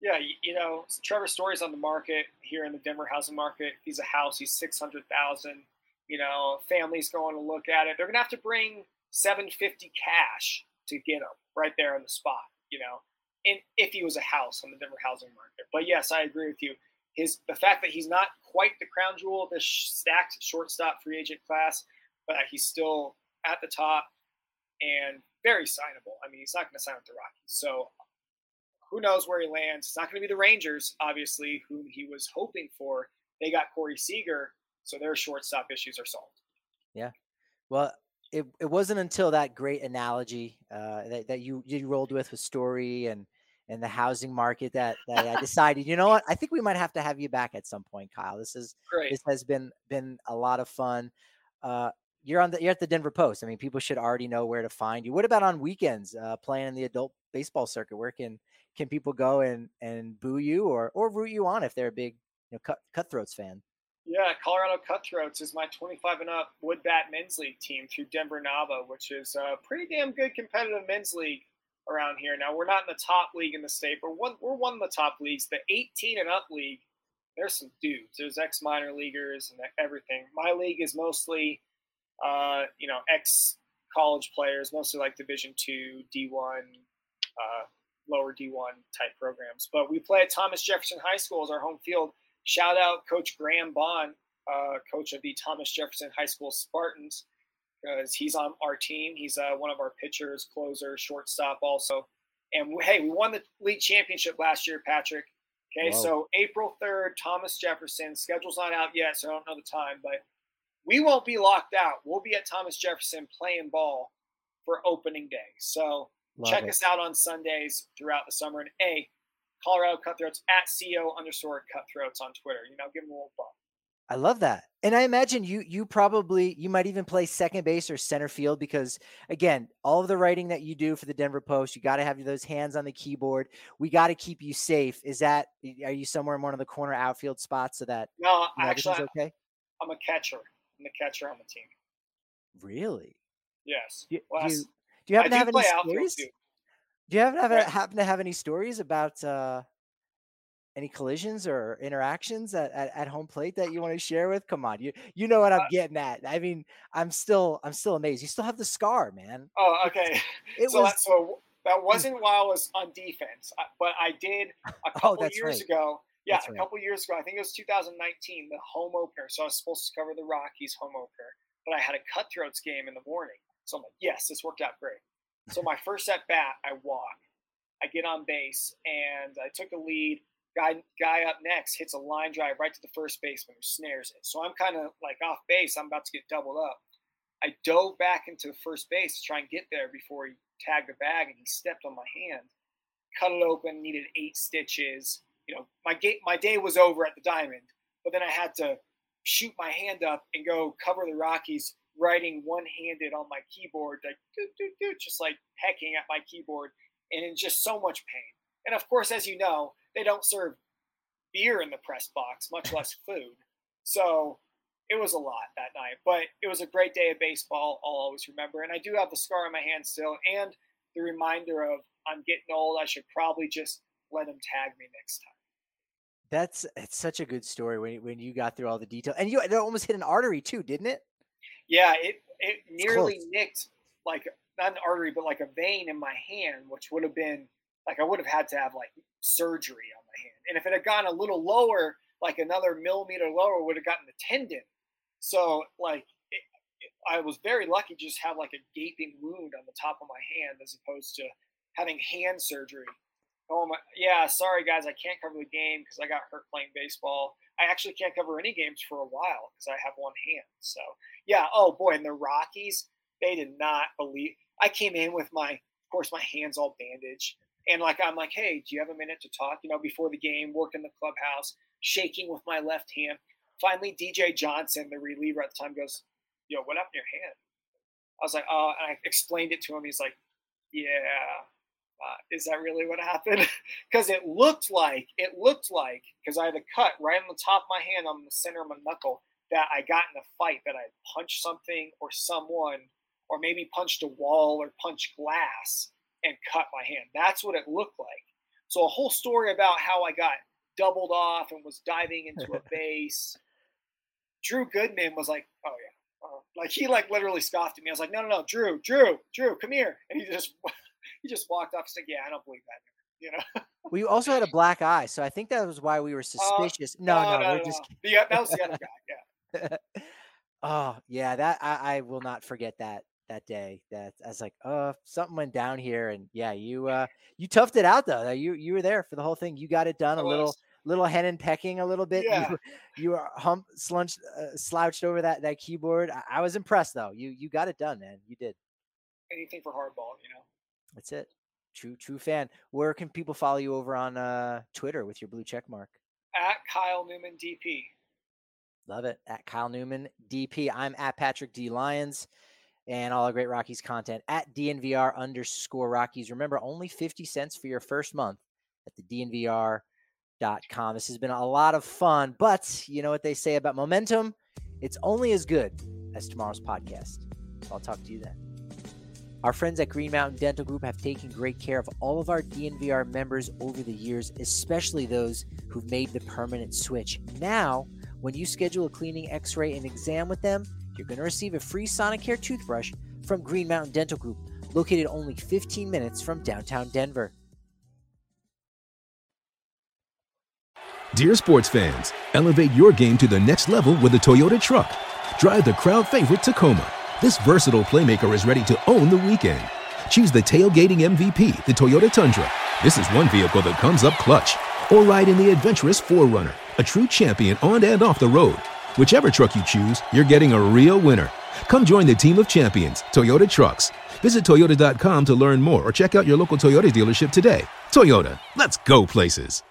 Yeah, you know Trevor Story's on the market here in the Denver housing market. He's a house. He's six hundred thousand. You know, families going to look at it. They're going to have to bring seven fifty cash to get him right there on the spot. You know, and if he was a house on the Denver housing market. But yes, I agree with you. his the fact that he's not quite the crown jewel of the stacked shortstop free agent class, but he's still at the top and very signable. I mean, he's not going to sign with the Rockies, so who knows where he lands? It's not going to be the Rangers, obviously, whom he was hoping for. They got Corey Seager, so their shortstop issues are solved. Yeah. Well, it, it wasn't until that great analogy uh, that, that you you rolled with with Story and and the housing market that, that I *laughs* decided, you know what, I think we might have to have you back at some point, Kyle. This is great. This has been been a lot of fun. Uh, you're on the you're at the Denver Post. I mean, people should already know where to find you. What about on weekends, uh, playing in the adult baseball circuit? Where can can people go and and boo you or or root you on if they're a big you know cut, cutthroats fan? Yeah, Colorado Cutthroats is my 25 and up wood bat men's league team through Denver NABA, which is a pretty damn good competitive men's league around here. Now we're not in the top league in the state, but one, we're one of the top leagues. The 18 and up league, there's some dudes. There's ex minor leaguers and everything. My league is mostly, uh, you know, ex college players, mostly like Division two, D1, uh, lower D1 type programs. But we play at Thomas Jefferson High School as our home field Shout out Coach Graham Bond, uh, coach of the Thomas Jefferson High School Spartans, because he's on our team. He's uh, one of our pitchers, closer, shortstop, also. And we, hey, we won the league championship last year, Patrick. Okay, Whoa. so April 3rd, Thomas Jefferson. Schedule's not out yet, so I don't know the time, but we won't be locked out. We'll be at Thomas Jefferson playing ball for opening day. So Love check it. us out on Sundays throughout the summer. And A, Colorado Cutthroats at CO underscore Cutthroats on Twitter. You know, give them a little bump. I love that. And I imagine you you probably you might even play second base or center field because again, all of the writing that you do for the Denver Post, you got to have those hands on the keyboard. We got to keep you safe. Is that are you somewhere in one of the corner outfield spots so that No, you know, actually okay? I'm a catcher. I'm the catcher on the team. Really? Yes. Do, do you, do you happen to have any stories? Too. Do you happen to have, right. happen to have any stories about uh, any collisions or interactions at, at, at, home plate that you want to share with? Come on, you you know what I'm uh, getting at. I mean, I'm still I'm still amazed. You still have the scar, man. Oh, okay. *laughs* It so, was, that, so that mm. wasn't while I was on defense, uh, but I did a *laughs* oh, couple oh, years right. ago. Yeah, that's a couple right. years ago. I think it was 2019, the home opener. So I was supposed to cover the Rockies home opener, but I had a Cutthroats game in the morning. So I'm like, yes, this worked out great. So my first at bat, I walk. I get on base and I took the lead. Guy guy up next hits a line drive right to the first baseman who snares it. So I'm kind of like off base. I'm about to get doubled up. I dove back into first base to try and get there before he tagged the bag and he stepped on my hand. Cut it open, needed eight stitches. You know, my gate my day was over at the diamond, but then I had to shoot my hand up and go cover the Rockies writing one handed on my keyboard, like doo, doo, doo, just like pecking at my keyboard and in just so much pain. And of course, as you know, they don't serve beer in the press box, much less *laughs* food. So it was a lot that night, but it was a great day of baseball. I'll always remember. And I do have the scar on my hand still, and the reminder of I'm getting old. I should probably just let him tag me next time. That's it's such a good story when when you got through all the detail, and you it almost hit an artery too, didn't it? Yeah, it it nearly nicked like not an artery, but like a vein in my hand, which would have been like I would have had to have like surgery on my hand. And if it had gone a little lower, like another millimeter lower, would have gotten the tendon. So like it, it, I was very lucky to just have like a gaping wound on the top of my hand as opposed to having hand surgery. Oh my, yeah, sorry guys, I can't cover the game because I got hurt playing baseball. I actually can't cover any games for a while because I have one hand. So yeah, oh boy, and the Rockies, they did not believe. I came in with my, of course, my hands all bandaged, and like I'm like, hey, do you have a minute to talk? You know, before the game, work in the clubhouse, shaking with my left hand. Finally, DJ Johnson, the reliever at the time, goes, "Yo, what happened to your hand?" I was like, "Oh," and I explained it to him. He's like, "Yeah, uh, is that really what happened? *laughs* Because it looked like it looked like because I had a cut right on the top of my hand on the center of my knuckle that I got in a fight that I punched something or someone or maybe punched a wall or punched glass and cut my hand. That's what it looked like. So a whole story about how I got doubled off and was diving into a *laughs* base. Drew Goodman was like, "Oh yeah," uh, like he like literally scoffed at me. I was like, "No, no, no, Drew, Drew, Drew, come here," and he just he *laughs* just walked up He's like, "Yeah, I don't believe that." You know. We also had a black eye, so I think that was why we were Uh, suspicious. no, no, no, we're just. Yeah, that was the other guy. *laughs* Yeah. oh yeah, that I, I will not forget that that day. That I was like, oh, something went down here, and yeah, you uh you toughed it out though. You you were there for the whole thing. You got it done. I A little was. little hen and pecking a little bit. Yeah. You, you were hump slunched, uh, slouched over that that keyboard. I, I was impressed though. You you got it done, man. You did. Anything for hardball, you know. That's it. True true fan. Where can people follow you over on uh Twitter with your blue check mark? At Kyle Newman DP. Love it. At Kyle Newman, DP. I'm at Patrick D. Lyons and all our great Rockies content at DNVR underscore Rockies. Remember, only 50 cents for your first month at the DNVR.com. This has been a lot of fun, but you know what they say about momentum? It's only as good as tomorrow's podcast. So I'll talk to you then. Our friends at Green Mountain Dental Group have taken great care of all of our DNVR members over the years, especially those who've made the permanent switch. Now, when you schedule a cleaning, x ray, and exam with them, you're going to receive a free Sonicare toothbrush from Green Mountain Dental Group, located only 15 minutes from downtown Denver. Dear sports fans, elevate your game to the next level with a Toyota truck. Drive the crowd favorite Tacoma. This versatile playmaker is ready to own the weekend. Choose the tailgating MVP, the Toyota Tundra. This is one vehicle that comes up clutch. Or ride in the adventurous 4Runner, a true champion on and off the road. Whichever truck you choose, you're getting a real winner. Come join the team of champions, Toyota Trucks. Visit Toyota.com to learn more or check out your local Toyota dealership today. Toyota, let's go places.